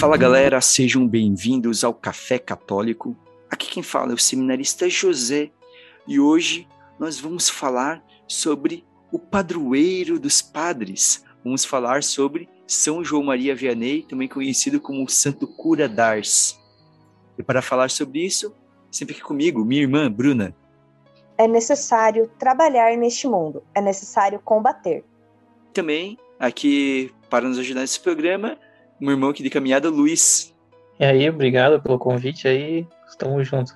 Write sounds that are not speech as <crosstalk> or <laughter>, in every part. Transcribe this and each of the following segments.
Fala galera, sejam bem-vindos ao Café Católico. Aqui quem fala é o seminarista José e hoje nós vamos falar sobre o padroeiro dos padres. Vamos falar sobre São João Maria Vianney, também conhecido como Santo Cura d'Ars. E para falar sobre isso, sempre aqui comigo, minha irmã Bruna. É necessário trabalhar neste mundo, é necessário combater. Também aqui para nos ajudar nesse programa, meu irmão aqui de caminhada, Luiz. E aí, obrigado pelo convite aí, estamos juntos.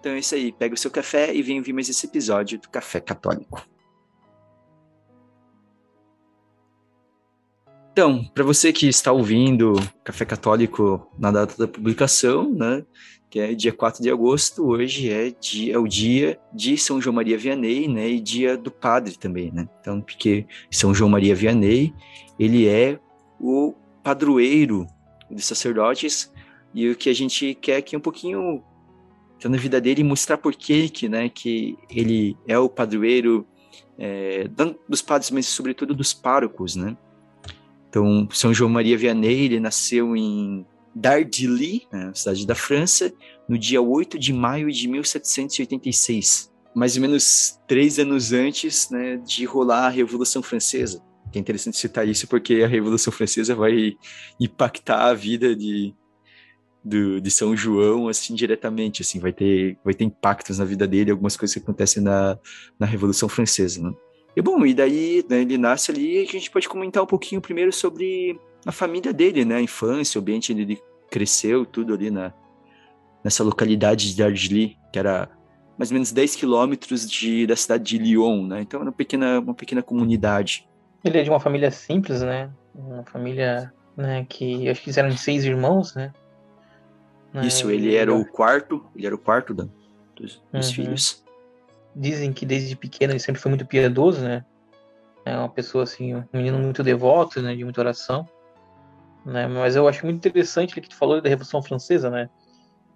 Então é isso aí, pega o seu café e vem ouvir mais esse episódio do Café Católico. Então, para você que está ouvindo Café Católico na data da publicação, né, que é dia 4 de agosto, hoje é, dia, é o dia de São João Maria Vianney, né, e dia do padre também, né? Então, porque São João Maria Vianney, ele é o padroeiro dos sacerdotes e o que a gente quer aqui é um pouquinho tá na vida dele mostrar por que, que, né, que ele é o padroeiro é, dos padres, mas sobretudo dos párocos, né? Então, São João Maria Vianney, ele nasceu em Dardilly, né, cidade da França, no dia 8 de maio de 1786, mais ou menos três anos antes né, de rolar a Revolução Francesa é interessante citar isso porque a Revolução Francesa vai impactar a vida de, de São João, assim, diretamente, assim, vai ter, vai ter impactos na vida dele, algumas coisas que acontecem na, na Revolução Francesa, né? E bom, e daí né, ele nasce ali, a gente pode comentar um pouquinho primeiro sobre a família dele, né, a infância, o ambiente onde ele cresceu, tudo ali na, nessa localidade de Dargely, que era mais ou menos 10 quilômetros de, da cidade de Lyon, né, então era uma pequena, uma pequena comunidade. Ele é de uma família simples, né? Uma família, né, que acho que eram seis irmãos, né? né? Isso, ele era o quarto, ele era o quarto da, dos, dos uhum. filhos. Dizem que desde pequeno ele sempre foi muito piedoso, né? É uma pessoa assim, um menino muito devoto, né, de muita oração. Né? Mas eu acho muito interessante o que tu falou da Revolução Francesa, né?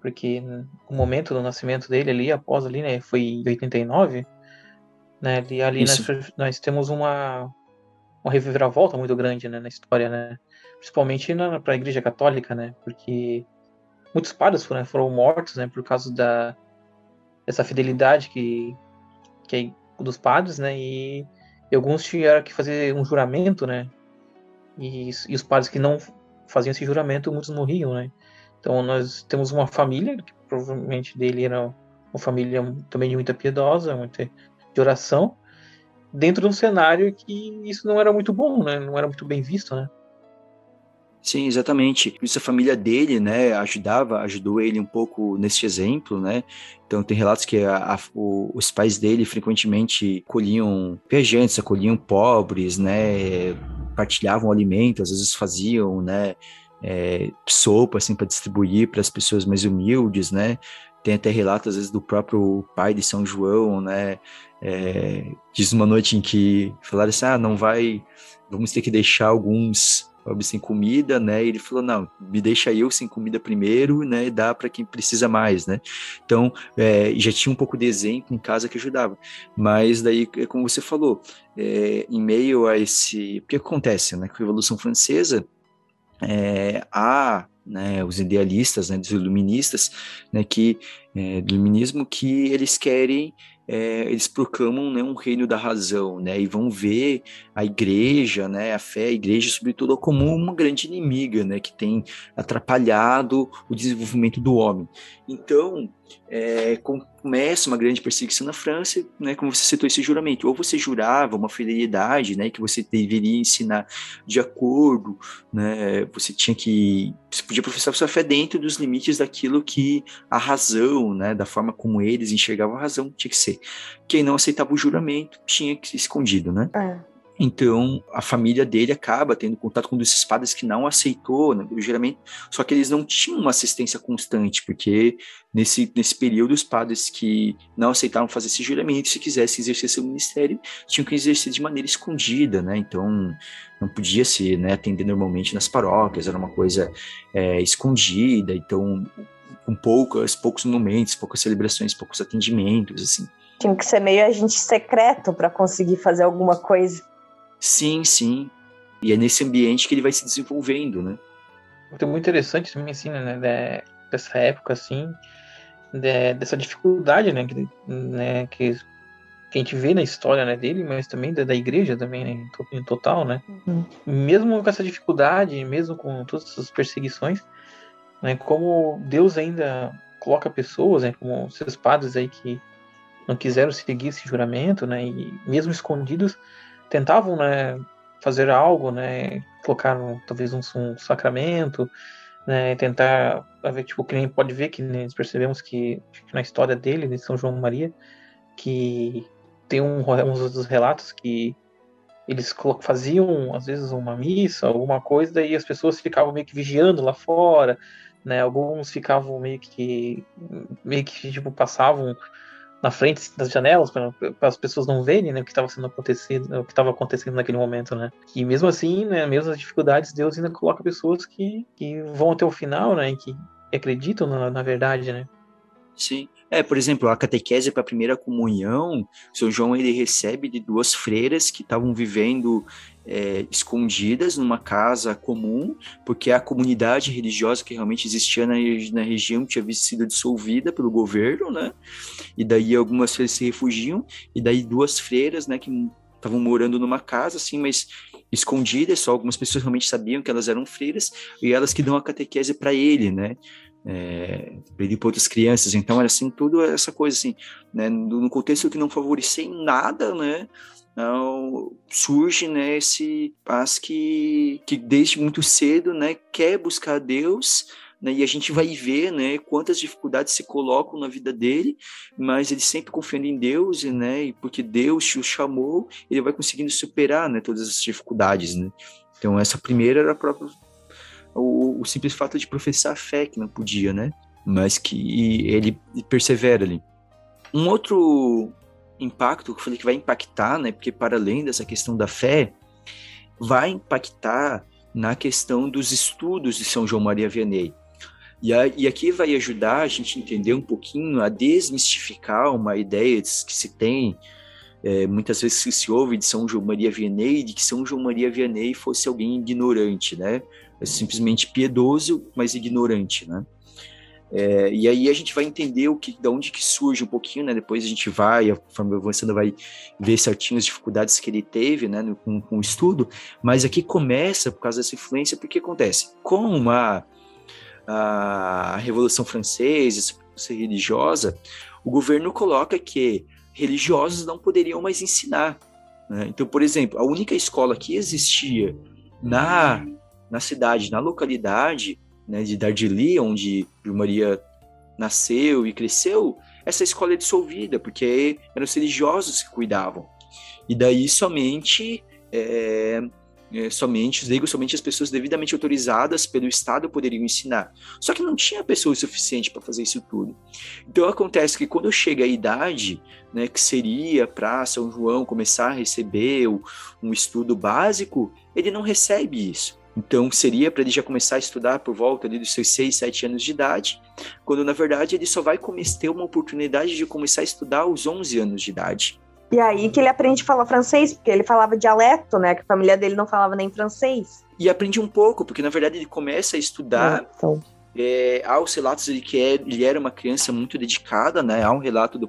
Porque o momento do nascimento dele ali, após ali, né, foi em 89, né? E ali nós, nós temos uma uma reviravolta muito grande né, na história, né? Principalmente para a Igreja Católica, né? Porque muitos padres foram, foram mortos, né? Por causa da dessa fidelidade que, que é dos padres, né? E, e, alguns tiveram que fazer um juramento, né? E, e os padres que não faziam esse juramento, muitos morriam, né? Então nós temos uma família que provavelmente dele era uma família também de muita piedosa, muita de oração, dentro de um cenário que isso não era muito bom, né? Não era muito bem visto, né? Sim, exatamente. Isso a família dele, né, ajudava, ajudou ele um pouco nesse exemplo, né? Então tem relatos que a, a, o, os pais dele frequentemente colhiam viajantes, acolhiam pobres, né? Partilhavam alimento, às vezes faziam, né? É, sopa assim para distribuir para as pessoas mais humildes, né? Tem até relatos às vezes do próprio pai de São João, né? É, diz uma noite em que falaram assim: ah, não vai, vamos ter que deixar alguns pobres sem comida, né? E ele falou: não, me deixa eu sem comida primeiro, né? E dá para quem precisa mais, né? Então, é, já tinha um pouco de exemplo em casa que ajudava. Mas daí, é como você falou, é, em meio a esse. O que acontece, né? Com a Revolução Francesa, é, há né, os idealistas, né, dos iluministas, né, que é, do iluminismo que eles querem é, eles proclamam né, um reino da razão, né, e vão ver a igreja, né, a fé, a igreja, sobretudo, como uma grande inimiga, né, que tem atrapalhado o desenvolvimento do homem. Então, é, começa uma grande perseguição na França, né, como você citou esse juramento, ou você jurava uma fidelidade, né, que você deveria ensinar de acordo, né, você tinha que, você podia professar sua fé dentro dos limites daquilo que a razão, né, da forma como eles enxergavam a razão tinha que ser. Quem não aceitava o juramento tinha que ser escondido, né? É. Então, a família dele acaba tendo contato com um desses padres que não aceitou né, o juramento, só que eles não tinham uma assistência constante, porque nesse, nesse período os padres que não aceitaram fazer esse juramento, se quisessem exercer seu ministério, tinham que exercer de maneira escondida, né? Então, não podia se né, atender normalmente nas paróquias, era uma coisa é, escondida, então, com poucas, poucos momentos, poucas celebrações, poucos atendimentos, assim. Tinha que ser meio agente secreto para conseguir fazer alguma coisa. Sim, sim. E é nesse ambiente que ele vai se desenvolvendo, né? muito interessante também, assim, né, dessa época, assim, de, dessa dificuldade, né, que, né, que, que, a gente vê na história, né, dele, mas também da, da igreja também, né, em, em total, né, uhum. mesmo com essa dificuldade, mesmo com todas essas perseguições, né, como Deus ainda coloca pessoas, né, como seus padres aí que não quiseram seguir esse juramento, né, e mesmo escondidos, tentavam, né, fazer algo, né, colocar talvez um, um sacramento, né, tentar, tipo, que nem pode ver que nós percebemos que, que, na história dele, de São João Maria, que tem um, uns dos relatos que eles faziam, às vezes, uma missa, alguma coisa, daí as pessoas ficavam meio que vigiando lá fora, né, alguns ficavam meio que, meio que, tipo, passavam na frente das janelas para as pessoas não verem né, o que estava sendo acontecido, o que estava acontecendo naquele momento, né? E mesmo assim, né, mesmo as dificuldades, Deus ainda coloca pessoas que, que vão até o final, né, que acreditam na, na verdade, né? Sim. É, por exemplo, a catequese para a primeira comunhão, São João ele recebe de duas freiras que estavam vivendo é, escondidas numa casa comum, porque a comunidade religiosa que realmente existia na, na região tinha sido dissolvida pelo governo, né? E daí algumas freiras se refugiam, e daí duas freiras, né, que estavam morando numa casa, assim, mas escondidas, só algumas pessoas realmente sabiam que elas eram freiras, e elas que dão a catequese para ele, né? É, para outras crianças. Então era assim tudo essa coisa assim, né, no contexto que não favorecia em nada, né, não, surge né, esse paz que, que desde muito cedo né, quer buscar Deus, né, e a gente vai ver né, quantas dificuldades se colocam na vida dele, mas ele sempre confiando em Deus, né, e porque Deus o chamou, ele vai conseguindo superar né, todas essas dificuldades. Né. Então, essa primeira era a própria o, o simples fato de professar fé que não podia, né? Mas que ele persevera ali. Um outro impacto que eu falei que vai impactar, né? Porque para além dessa questão da fé, vai impactar na questão dos estudos de São João Maria Vianney. E, a, e aqui vai ajudar a gente entender um pouquinho, a desmistificar uma ideia que se tem, é, muitas vezes que se ouve de São João Maria Vianney, de que São João Maria Vianney fosse alguém ignorante, né? É simplesmente piedoso, mas ignorante, né? É, e aí a gente vai entender o que, da onde que surge um pouquinho, né? Depois a gente vai, a forma avançando, vai ver certinho as dificuldades que ele teve, né? No, com, com, o estudo. Mas aqui começa por causa dessa influência, porque acontece com a, a Revolução Francesa, essa religiosa, o governo coloca que religiosos não poderiam mais ensinar. Né? Então, por exemplo, a única escola que existia na na cidade, na localidade né, de Dardili, onde Maria nasceu e cresceu, essa escola é dissolvida, porque eram os religiosos que cuidavam. E daí somente é, é, somente os leigos, somente as pessoas devidamente autorizadas pelo Estado poderiam ensinar. Só que não tinha pessoas suficiente para fazer isso tudo. Então acontece que quando chega a idade, né, que seria para São João começar a receber um estudo básico, ele não recebe isso. Então, seria para ele já começar a estudar por volta ali dos seus 6, 7 anos de idade, quando na verdade ele só vai ter uma oportunidade de começar a estudar aos 11 anos de idade. E aí que ele aprende a falar francês, porque ele falava dialeto, né? Que a família dele não falava nem francês. E aprende um pouco, porque na verdade ele começa a estudar. Então. É, há os relatos de que é, ele era uma criança muito dedicada, né? Há um relato do,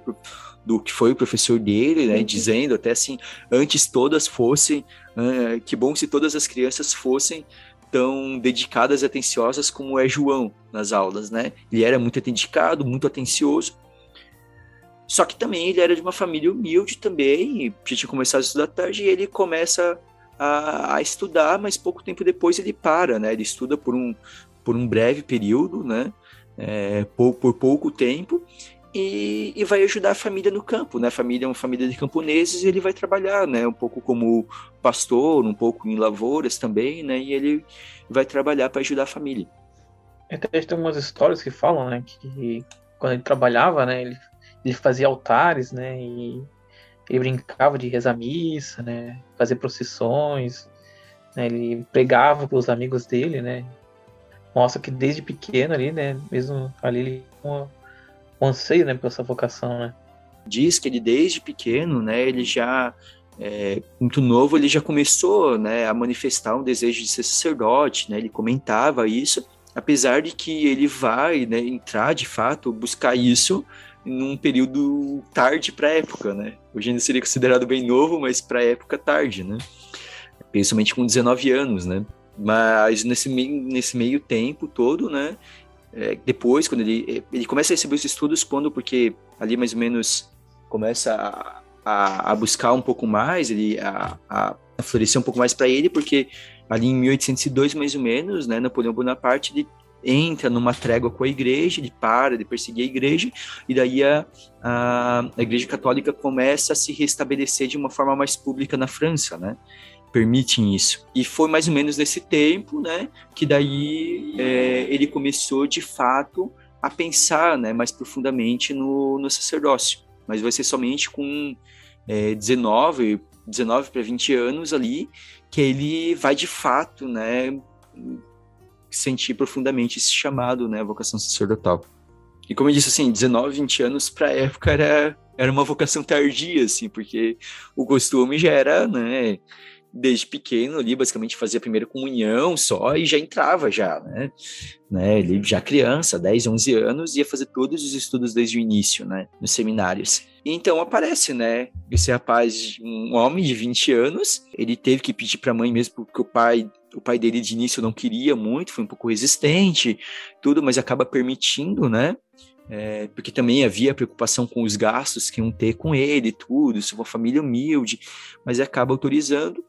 do que foi o professor dele, né? Uhum. Dizendo até assim, antes todas fossem ah, que bom se todas as crianças fossem tão dedicadas e atenciosas como é João nas aulas, né? Ele era muito dedicado, muito atencioso. Só que também ele era de uma família humilde também, já tinha começado a estudar tarde e ele começa a, a, estudar, mas pouco tempo depois ele para, né? Ele estuda por um, por um breve período, né? É, por, por pouco tempo e, e, vai ajudar a família no campo, né? A família é uma família de camponeses e ele vai trabalhar, né? Um pouco como pastor, um pouco em lavouras também, né? E ele vai trabalhar para ajudar a família. Até tem umas histórias que falam, né? Que quando ele trabalhava, né? Ele, ele fazia altares, né? E ele brincava de rezar missa, né? Fazer procissões, né? Ele pregava com os amigos dele, né? Mostra que desde pequeno ali, né? Mesmo ali ele uma um anseio, né, por essa vocação, né? Diz que ele desde pequeno, né, ele já é, muito novo, ele já começou né, a manifestar um desejo de ser sacerdote, né? Ele comentava isso, apesar de que ele vai né, entrar de fato, buscar isso num período tarde para a época, né? Hoje ainda seria considerado bem novo, mas para a época tarde, né? Principalmente com 19 anos, né? Mas nesse meio, nesse meio tempo todo, né? É, depois, quando ele, ele começa a receber os estudos, quando, porque ali mais ou menos começa a, a, a buscar um pouco mais, ele, a, a, florescer um pouco mais para ele, porque ali em 1802, mais ou menos, né, Napoleão Bonaparte, ele entra numa trégua com a igreja, ele para de perseguir a igreja, e daí a, a, a igreja católica começa a se restabelecer de uma forma mais pública na França, né? Permitem isso. E foi mais ou menos nesse tempo, né, que daí é, ele começou de fato a pensar, né, mais profundamente no, no sacerdócio. Mas vai ser somente com é, 19, 19 para 20 anos ali que ele vai de fato, né, sentir profundamente esse chamado, né, vocação sacerdotal. E como eu disse, assim, 19, 20 anos para a época era, era uma vocação tardia, assim, porque o costume já era, né, desde pequeno ali, basicamente fazia a primeira comunhão só e já entrava já, né? né? Ele já criança, 10, 11 anos, ia fazer todos os estudos desde o início, né? Nos seminários. E então aparece, né? Esse rapaz, um homem de 20 anos, ele teve que pedir para a mãe mesmo porque o pai o pai dele de início não queria muito, foi um pouco resistente, tudo, mas acaba permitindo, né? É, porque também havia preocupação com os gastos que iam ter com ele, tudo, se uma família humilde, mas acaba autorizando.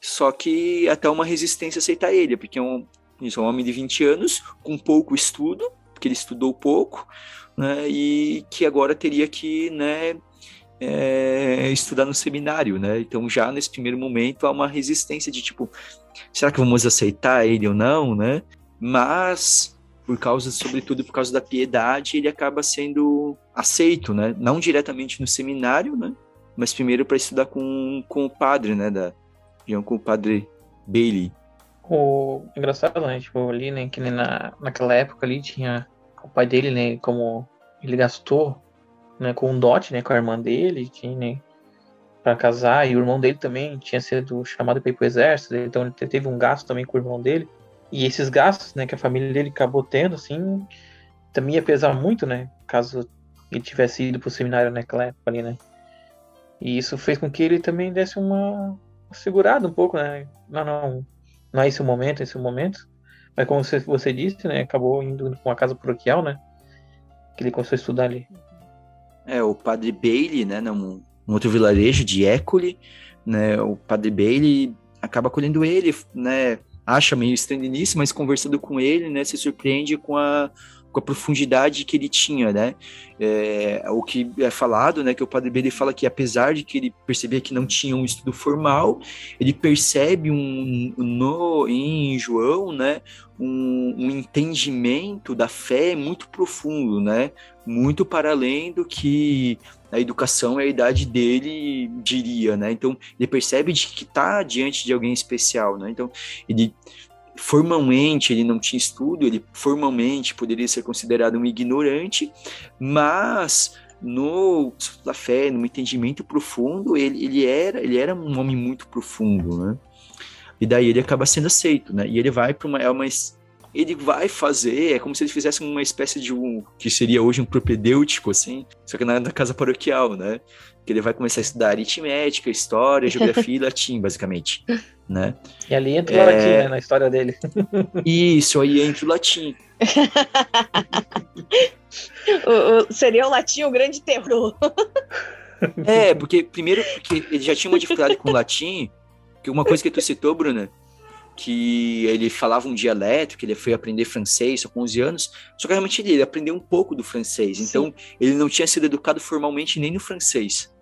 Só que até uma resistência aceitar ele, porque é um, isso, é um homem de 20 anos, com pouco estudo, porque ele estudou pouco, né, e que agora teria que né, é, estudar no seminário, né? Então já nesse primeiro momento há uma resistência de tipo, será que vamos aceitar ele ou não, né? Mas por causa, sobretudo por causa da piedade, ele acaba sendo aceito, né? Não diretamente no seminário, né? Mas primeiro para estudar com, com o padre, né? Da, iam com o padre Bailey. O engraçado, né? Tipo, ali, né? Que na, naquela época ali tinha o pai dele, né? Como ele gastou né, com um dote, né? Com a irmã dele, tinha, né? Pra casar, e o irmão dele também tinha sido chamado para ir pro exército, então ele teve um gasto também com o irmão dele. E esses gastos, né, que a família dele acabou tendo, assim, também ia pesar muito, né? Caso ele tivesse ido pro seminário naquela época ali, né? E isso fez com que ele também desse uma, segurado um pouco, né? Não, não, não é esse o momento, esse é o momento. Mas como você, você disse, né? Acabou indo com a casa paroquial, né? Que ele começou a estudar ali. É, o padre Bailey, né? Num, num outro vilarejo de École, né? O padre Bailey acaba acolhendo ele, né? Acha meio estranho nisso, mas conversando com ele, né? Se surpreende com a com a profundidade que ele tinha, né? É, o que é falado, né? Que o Padre Bede fala que apesar de que ele percebia que não tinha um estudo formal, ele percebe um, no em João, né? Um, um entendimento da fé muito profundo, né? Muito para além do que a educação e a idade dele diria, né? Então ele percebe de que está diante de alguém especial, né? Então ele formalmente ele não tinha estudo, ele formalmente poderia ser considerado um ignorante, mas no da fé, no entendimento profundo, ele, ele era ele era um homem muito profundo, né? E daí ele acaba sendo aceito, né? E ele vai para uma é uma ele vai fazer, é como se ele fizesse uma espécie de um que seria hoje um propedêutico assim, só que na, na casa paroquial, né? Que ele vai começar a estudar aritmética, história, <laughs> geografia e latim, basicamente né? E ali entra o é... latim, né, na história dele. <laughs> Isso, aí entra o latim. <laughs> o, o, seria o latim o grande terror. é, porque primeiro porque ele já tinha uma dificuldade com o latim, que uma coisa que tu citou, Bruna, que ele falava um dialeto, que ele foi aprender francês só com 11 anos, só que realmente ele, ele aprendeu um pouco do francês, então Sim. ele não tinha sido educado formalmente nem no francês.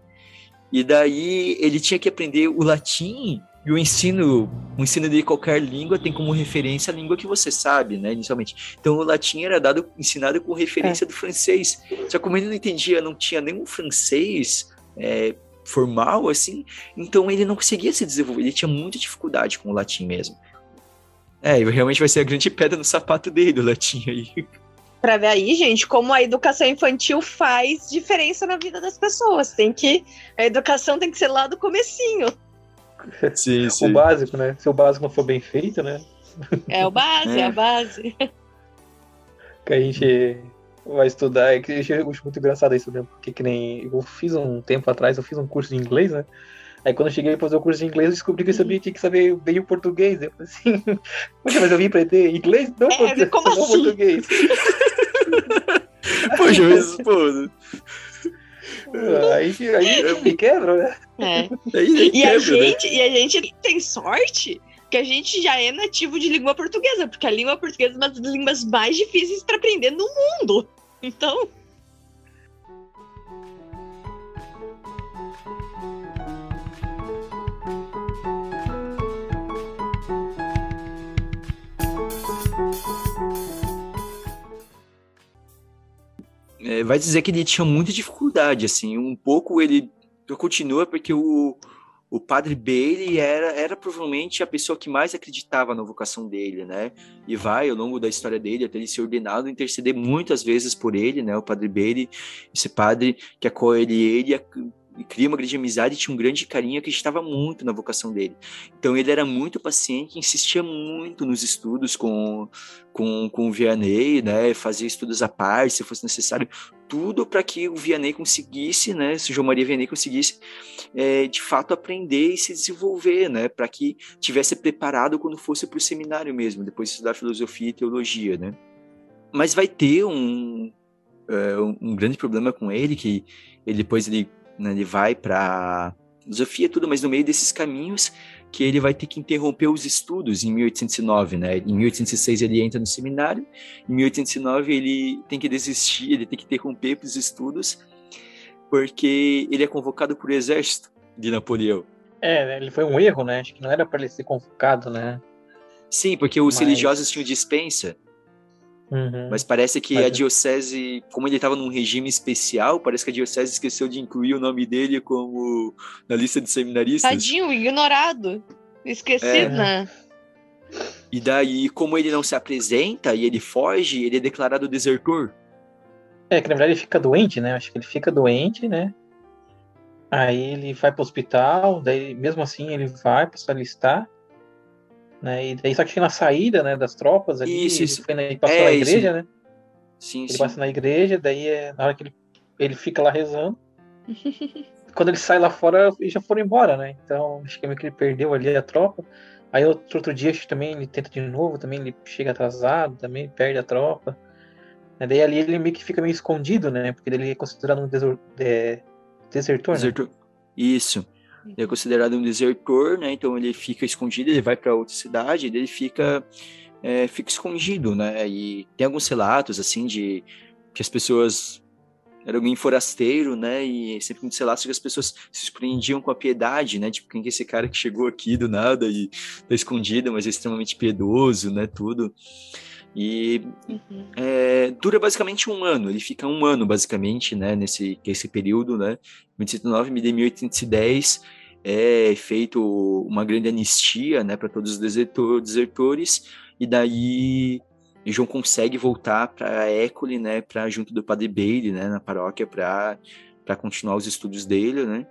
E daí ele tinha que aprender o latim e o ensino, o ensino de qualquer língua tem como referência a língua que você sabe, né, inicialmente. Então o latim era dado, ensinado com referência é. do francês. Só que como ele não entendia, não tinha nenhum francês é, formal, assim, então ele não conseguia se desenvolver, ele tinha muita dificuldade com o latim mesmo. É, realmente vai ser a grande pedra no sapato dele, o latim aí. Pra ver aí, gente, como a educação infantil faz diferença na vida das pessoas. Tem que. A educação tem que ser lá do comecinho. <laughs> Sim, O básico, né? Se o básico não for bem feito, né? É o base, é, É. a base. Que a gente vai estudar. É que eu acho muito engraçado isso, né? Porque que nem. Eu fiz um tempo atrás, eu fiz um curso de inglês, né? Aí quando eu cheguei a fazer o curso de inglês, eu descobri que eu sabia, tinha que saber bem o português. Eu falei assim, <laughs> poxa, mas eu vim aprender inglês? Não, É, português, como não assim? português. <laughs> Poxa, mas, pô, Aí, aí me quebra, né? É. aí nem E a, quebra, né? gente, e a gente tem sorte que a gente já é nativo de língua portuguesa, porque a língua portuguesa é uma das línguas mais difíceis para aprender no mundo. Então, É, vai dizer que ele tinha muita dificuldade, assim, um pouco ele continua porque o, o padre Bailey era, era provavelmente a pessoa que mais acreditava na vocação dele, né? E vai, ao longo da história dele, até ele ser ordenado, interceder muitas vezes por ele, né? O padre Bailey, esse padre que acolhe ele e cria uma grande amizade e tinha um grande carinho, acreditava muito na vocação dele. Então ele era muito paciente, insistia muito nos estudos com, com, com o Vianney, né? Fazia estudos à parte, se fosse necessário, tudo para que o Vianney conseguisse, né? Se o João Maria Vianney conseguisse, é, de fato, aprender e se desenvolver, né? Para que tivesse preparado quando fosse para o seminário mesmo, depois de estudar filosofia e teologia, né? Mas vai ter um, um, um grande problema com ele, que ele depois ele, né, ele vai para filosofia e tudo, mas no meio desses caminhos que ele vai ter que interromper os estudos em 1809, né? Em 1806 ele entra no seminário, em 1809 ele tem que desistir, ele tem que interromper os estudos, porque ele é convocado por exército de Napoleão. É, ele foi um erro, né? Acho que não era para ele ser convocado, né? Sim, porque os Mas- religiosos tinham dispensa, Uhum. mas parece que Mas a é- diocese, como ele estava num regime especial, parece que a diocese esqueceu de incluir o nome dele como na lista de seminaristas. tadinho, ignorado. Esquecido, É. né? E daí, como ele não se apresenta e ele foge, ele é declarado desertor. É, que na verdade ele fica doente, né? Acho que ele fica doente, né? Aí ele vai pro hospital, daí mesmo assim ele vai para se alistar, né? E daí só que na saída, né, das tropas ali, Isso, ele, isso. foi na, ele passou É, na isso. igreja, né? Sim, Ele sim. passa na igreja, daí é, na hora que ele, ele fica lá rezando. <laughs> Quando ele sai lá fora, eles já foram embora, né? Então, acho que meio que ele perdeu ali a tropa. Aí outro, outro dia, acho que também ele tenta de novo, também ele chega atrasado, também perde a tropa. Né? Daí ali ele meio que fica meio escondido, né? Porque ele é considerado um desor- é, desertor, né? Desertor. Isso. Ele é considerado um desertor, né? Então ele fica escondido, ele vai para outra cidade, ele fica, é, fica escondido, né? E tem alguns relatos assim de que as pessoas era alguém forasteiro, né? E sempre muitos relatos que as pessoas se surpreendiam com a piedade, né? Tipo, quem que é esse cara que chegou aqui do nada e tá escondido, mas é extremamente piedoso, né? Tudo. E Uhum. é, dura basicamente um ano, ele fica um ano basicamente, né, nesse esse período, né, 1809 e 1810 é feito uma grande anistia, né, para todos os desertor, desertores e daí João consegue voltar para École, né, para junto do Padre Bailey, né, na paróquia para para continuar os estudos dele, né,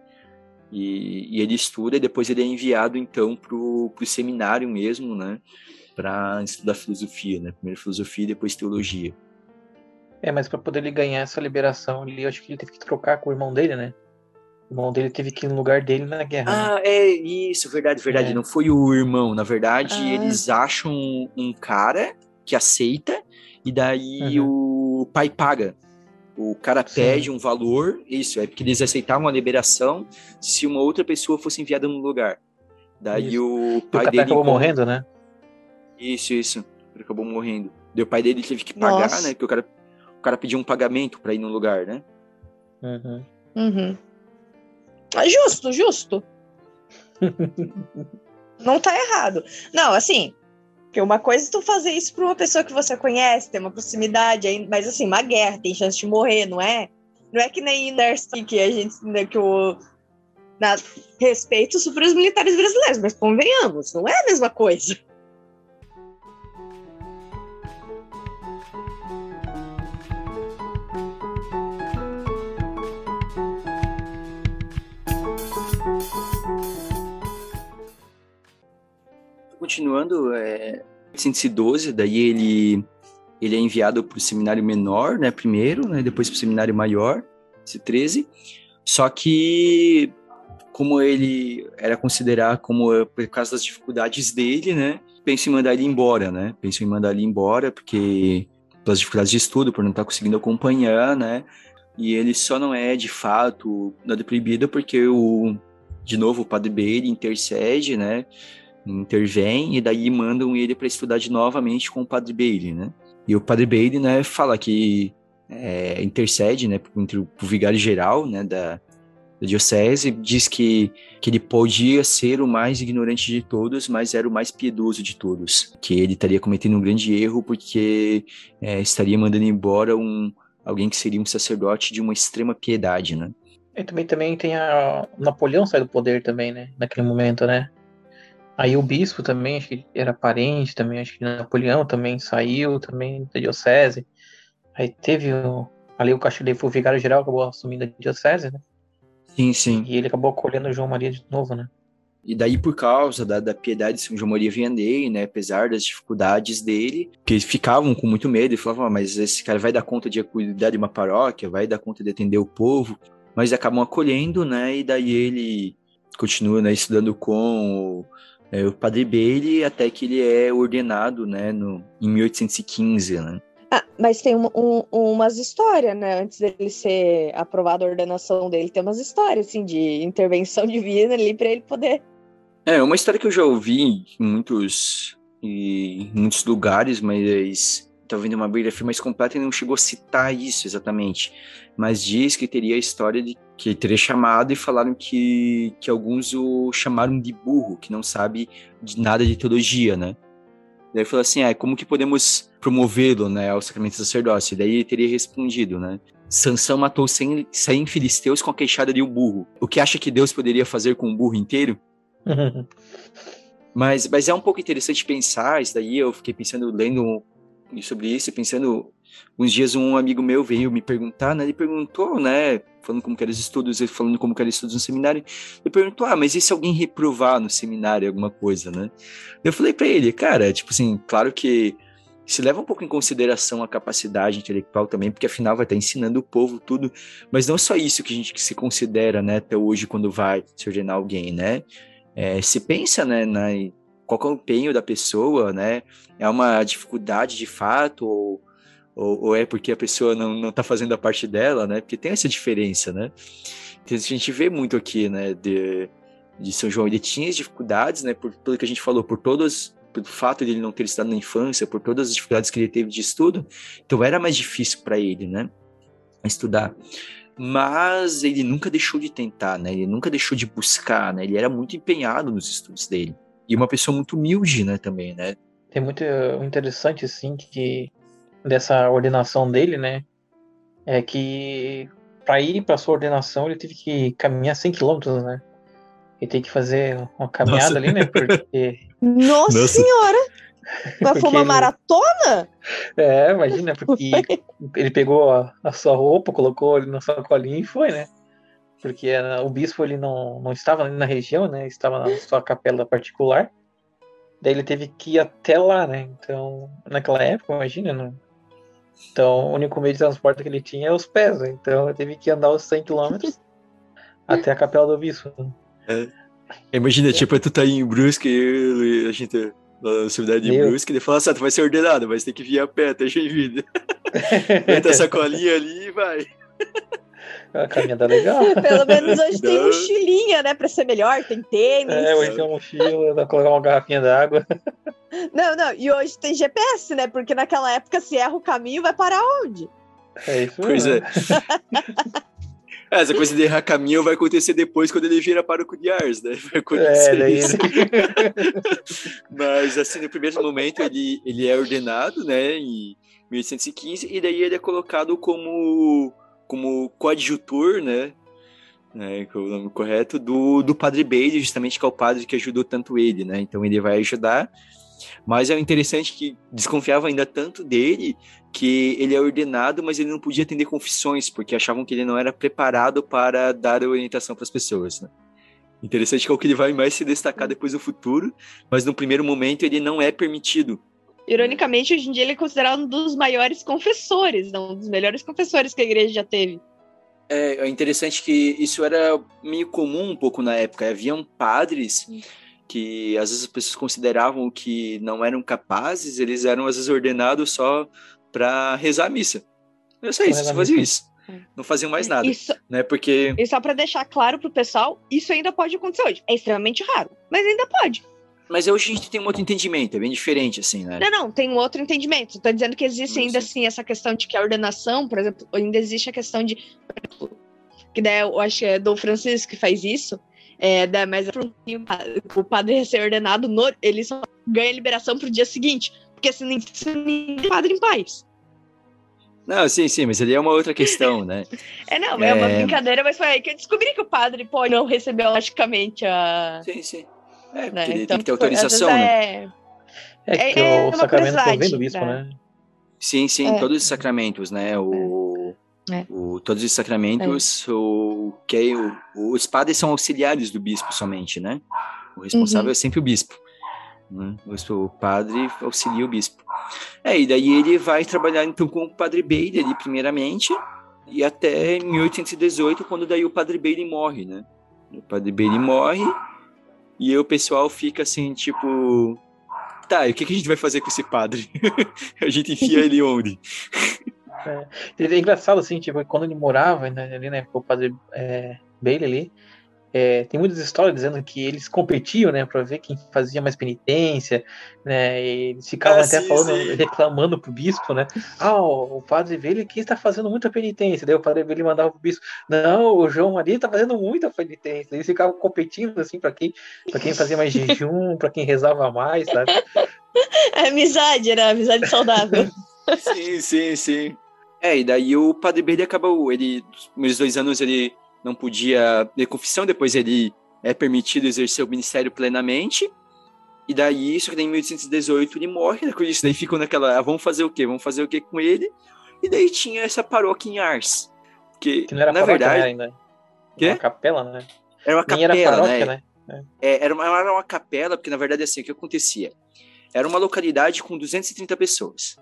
e, e ele estuda e depois ele é enviado então pro, pro seminário mesmo, né, para estudar filosofia, né? Primeiro filosofia e depois teologia. É, mas pra poder ele ganhar essa liberação, ele, acho que ele teve que trocar com o irmão dele, né? O irmão dele teve que ir no lugar dele na guerra. né? Ah, é isso, verdade, verdade. É. Não foi o irmão, na verdade, Ah. eles acham um, cara que aceita e daí Uhum. o pai paga. O cara Sim. pede um valor, isso, é porque eles aceitavam a liberação se uma outra pessoa fosse enviada no lugar. Daí Isso. o E o pai cara dele. acabou morrendo, né? Isso, isso. Ele acabou morrendo. Daí o pai dele teve que pagar, Nossa. né? Porque o cara, o cara pediu um pagamento pra ir no lugar, né? Uhum. Uhum. É justo, justo. <laughs> Não tá errado. Não, assim, porque uma coisa é tu fazer isso pra uma pessoa que você conhece, tem uma proximidade, aí- mas assim, uma guerra, tem chance de morrer, não é? Não é que nem Nurse que a gente, né, que o na, respeito sobre os militares brasileiros, mas convenhamos, não é a mesma coisa. Continuando, é 1812, daí ele ele é enviado para o seminário menor, né, primeiro, né, depois para o seminário maior, esse 13. Só que como ele era considerado como por causa das dificuldades dele, né, penso em mandar ele embora, né? Penso em mandar ele embora porque pelas dificuldades de estudo, por não estar conseguindo acompanhar, né? E ele só não é de fato nada proibido porque o de novo o Padre Bailey intercede, né? Intervém e daí mandam ele para estudar de novamente com o Padre Bailey, né? E o Padre Bailey, né, fala que é, intercede, né, entre o vigário geral, né, da, da diocese, diz que, que ele podia ser o mais ignorante de todos, mas era o mais piedoso de todos, que ele estaria cometendo um grande erro porque é, estaria mandando embora um alguém que seria um sacerdote de uma extrema piedade, né? E também, também tem a Napoleão sai do poder também, né, naquele momento, né? Aí o bispo também, acho que era parente também, acho que Napoleão também saiu também da diocese. Aí teve o, ali o Castilheiro foi o vigário geral, acabou assumindo a diocese, né? Sim, sim. E ele acabou acolhendo João Maria de novo, né? E daí, por causa da, da piedade de São João Maria Vianney, né, apesar das dificuldades dele, que ficavam com muito medo e falavam, ah, mas esse cara vai dar conta de cuidar de uma paróquia, vai dar conta de atender o povo, mas acabam acolhendo, né, e daí ele continua, né, estudando com é, o Padre Bailey até que ele é ordenado, né, no, em 1815, né? Ah, mas tem um, um, umas histórias, né? Antes dele ser aprovado a ordenação dele, tem umas histórias, assim, de intervenção <laughs> divina ali para ele poder. É, uma história que eu já ouvi em muitos, em muitos lugares, mas tá vendo uma biografia mais completa e não chegou a citar isso exatamente. Mas diz que teria a história de que teria chamado e falaram que, que alguns o chamaram de burro, que não sabe de nada de teologia, né? Daí falou assim, ah, como que podemos promovê-lo, né, ao sacramento do sacerdócio? Daí ele teria respondido, né? Sansão matou 100, 100 filisteus com a queixada de um burro. O que acha que Deus poderia fazer com um burro inteiro? <laughs> mas, mas é um pouco interessante pensar, isso daí eu fiquei pensando, lendo sobre isso, pensando uns dias um amigo meu veio me perguntar, né? Ele perguntou, né? Falando como que eram os estudos, ele falando como que eram os estudos no seminário. Ele perguntou, ah, mas e se alguém reprovar no seminário alguma coisa, né? Eu falei para ele, cara, tipo assim, claro que se leva um pouco em consideração a capacidade intelectual também, porque afinal vai estar ensinando o povo tudo, mas não só isso que a gente se considera, né, até hoje quando vai se ordenar alguém, né? É, se pensa, né, na, qual é o empenho da pessoa, né? É uma dificuldade de fato ou ou, ou é porque a pessoa não, não tá fazendo a parte dela, né? Porque tem essa diferença, né? Então, a gente vê muito aqui, né, de, de São João, ele tinha as dificuldades, né, por tudo que a gente falou, por todas, pelo fato de ele não ter estudado na infância, por todas as dificuldades que ele teve de estudo, então era mais difícil para ele, né, estudar. Mas ele nunca deixou de tentar, né, ele nunca deixou de buscar, né, ele era muito empenhado nos estudos dele. E uma pessoa muito humilde, né, também, né. Tem muito interessante, assim, que dessa ordenação dele, né? É que para ir para sua ordenação ele teve que caminhar 100 quilômetros, né? Ele tem que fazer uma caminhada Nossa. ali, né? Porque. <laughs> Nossa, Nossa. senhora! Mas foi uma ele... maratona? É, imagina, porque ele pegou a, a, sua roupa, colocou ele na sacolinha e foi, né? Porque o bispo ele não, não estava na região, né? Estava na sua capela particular. Daí ele teve que ir até lá, né? Então, naquela época, imagina, não, então, o único meio de transporte que ele tinha é os pés, né? então eu teve que andar os 100 km <laughs> até a capela do bispo. É. Imagina, tipo, tu tá aí em Brusque e a gente na cidade de Meu. Brusque, ele fala assim, ah, tu vai ser ordenado, mas tem que vir a pé até Joinville. <laughs> Meta a sacolinha ali e vai. Uma caminhada legal. <laughs> Pelo menos hoje tem mochilinha, né? Pra ser melhor, tem tênis. É, hoje tem uma mochila, dá pra colocar uma garrafinha d'água. <laughs> Não, não, e hoje tem GPS, né? Porque naquela época, se erra o caminho, vai parar onde? É isso Pois é. É, <laughs> essa coisa de errar caminho vai acontecer depois quando ele vira para o de Ars, né? Vai acontecer é, isso. Mas, assim, no primeiro momento ele, ele é ordenado, né, em 1815, e daí ele é colocado como como coadjutor, né? né, que é o nome correto, do, do Padre Bailey, justamente que é o padre que ajudou tanto ele, né? Então ele vai ajudar. Mas é interessante que desconfiava ainda tanto dele que ele é ordenado, mas ele não podia atender confissões, porque achavam que ele não era preparado para dar orientação para as pessoas, né? Interessante que é o que ele vai mais se destacar depois no futuro, mas no primeiro momento ele não é permitido. Ironicamente, hoje em dia ele é considerado um dos maiores confessores, não, um dos melhores confessores que a igreja já teve. É, é interessante que isso era meio comum um pouco na época. Haviam padres que às vezes as pessoas consideravam que não eram capazes, eles eram às vezes ordenados só para rezar a missa. É só isso, faziam isso. Não faziam mais nada, isso, né? Porque E só para deixar claro pro pessoal, isso ainda pode acontecer hoje. É extremamente raro, mas ainda pode. Mas hoje a gente tem um outro entendimento, é bem diferente, assim, né? Não, não, tem um outro entendimento. Estou dizendo que existe ainda, assim, essa questão de que a ordenação, por exemplo, ainda existe a questão de. Que daí eu acho que é Dom Francisco que faz isso. É, daí, mas o padre recém-ordenado, ele só ganha liberação pro dia seguinte. Porque se nem, nem padre em paz. Não, sim, sim, mas ali é uma outra questão, né? <laughs> é, não, é... é uma brincadeira, mas foi aí que eu descobri que o padre pode não receber logicamente a. Sim, sim. É, né? ele então, tem que ter autorização, né? É, é, que é, o sacramento convém do bispo, né? Sim, sim, é. todos os sacramentos, né? O, é. o todos os sacramentos, o que é, o, os padres são auxiliares do bispo somente, né? O responsável uhum. é sempre o bispo. Né? O padre auxilia o bispo. É, e daí ele vai trabalhar então com o padre Bailey ali, primeiramente, e até 1818, quando daí o padre Bailey morre, né? O padre Bailey morre, e o pessoal fica assim, tipo. Tá, e o que, que a gente vai fazer com esse padre? <laughs> a gente enfia ele onde? É, é engraçado, assim, tipo, quando ele morava né, ali, né, com o padre é, Bailey ali, é, tem muitas histórias dizendo que eles competiam, né, para ver quem fazia mais penitência, né, e eles ficavam ah, até sim, falando, sim. reclamando pro bispo, né, ah, o padre Velho aqui está fazendo muita penitência, daí o padre Velho mandava pro bispo, não, o João Maria está fazendo muita penitência, eles ficavam competindo, assim, para quem, para quem fazia mais jejum, <laughs> para quem rezava mais, sabe? É amizade, era amizade saudável. sim, sim, sim. É, e daí o padre Berde acabou, ele, nos dois anos ele não podia ler confissão, depois ele é permitido exercer o ministério plenamente. E daí, isso que em 1818 ele morre, né, com isso daí ficam naquela, ah, vamos fazer o quê? Vamos fazer o quê com ele? E daí tinha essa paróquia em Ars. Que, que não era na paróquia, verdade, né, ainda. Era uma capela, né? Era uma capela, era paróquia, né? né? É. era, uma, era uma capela, porque na verdade assim, o que acontecia? Era uma localidade com 230 pessoas.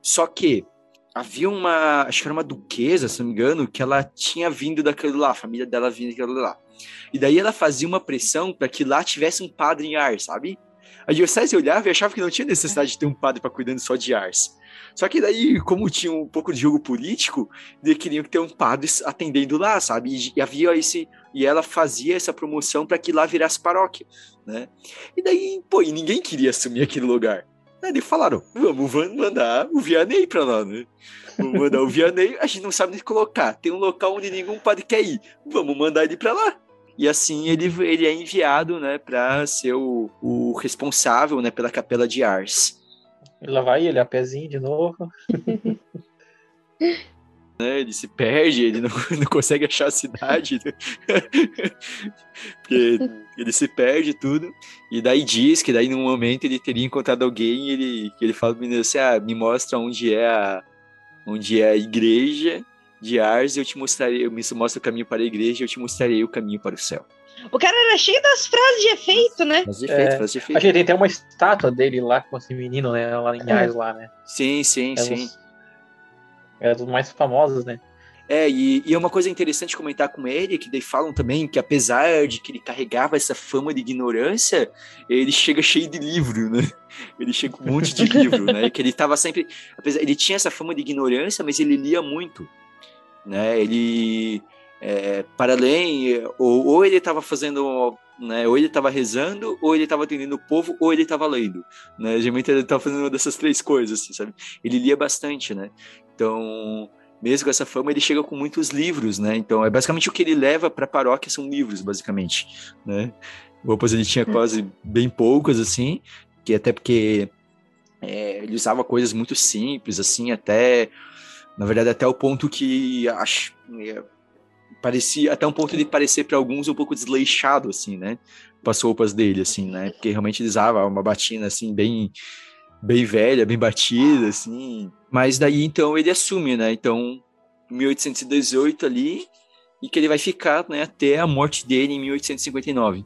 Só que havia uma, acho que era uma duquesa, se não me engano, que ela tinha vindo daquele lá, a família dela vinha daquele lá. E daí ela fazia uma pressão para que lá tivesse um padre em Ars, sabe? A diocese olhava e achava que não tinha necessidade de ter um padre para cuidando só de Ars. Só que daí, como tinha um pouco de jogo político, eles queriam ter um padre atendendo lá, sabe? E, havia esse e ela fazia essa promoção para que lá virasse paróquia, né? E daí, pô, e ninguém queria assumir aquele lugar. Aí eles falaram, vamos mandar o Vianney pra lá, né? Vamos mandar o Vianney, a gente não sabe nem colocar. Tem um local onde nenhum padre quer ir. Vamos mandar ele pra lá. E assim ele, ele é enviado, né, para ser o, o responsável, né, pela capela de Ars. E lá vai ele a pezinho de novo. <laughs> né? Ele se perde, ele não, <laughs> não consegue achar a cidade. Né? <laughs> Porque ele se perde tudo. E daí diz que daí num momento ele teria encontrado alguém e ele, ele fala pro menino assim, ah, me mostra onde é a, onde é a igreja de Ars, eu te mostrarei, eu me mostra o caminho para a igreja, eu te mostrarei o caminho para o céu. O cara era cheio das frases de efeito, né? Frases de efeito, é, frases de efeito. A gente tem até uma estátua dele lá com esse menino, né? Lá em Ars, lá, né? Sim, sim, é sim. Os é dos mais famosos, né? É, e, e, é uma coisa interessante comentar com ele, que daí falam também que apesar de que ele carregava essa fama de ignorância, ele chega cheio de livro, né? Ele chega com um monte de <laughs> livro, né? Que ele estava sempre, apesar, ele tinha essa fama de ignorância, mas ele lia muito, né? Ele, é, para além, ou, ou ele estava fazendo, né? Ou ele estava rezando, ou ele estava atendendo o povo, ou ele estava lendo, né? Geralmente ele estava fazendo uma dessas três coisas, assim, sabe? Ele lia bastante, né? Então, mesmo com essa fama, ele chega com muitos livros, né? Então, é basicamente o que ele leva para a paróquia são livros, basicamente, né? O Opus ele tinha quase bem poucos, assim, que até porque é, ele usava coisas muito simples, assim, até, na verdade, até o ponto que acho, é, parecia, até um ponto de parecer para alguns um pouco desleixado, assim, né? Com as roupas dele, assim, né? Porque realmente ele usava uma batina, assim, bem bem velha, bem batida, assim. Mas daí então ele assume, né? Então, 1818 ali, e que ele vai ficar né, até a morte dele em 1859.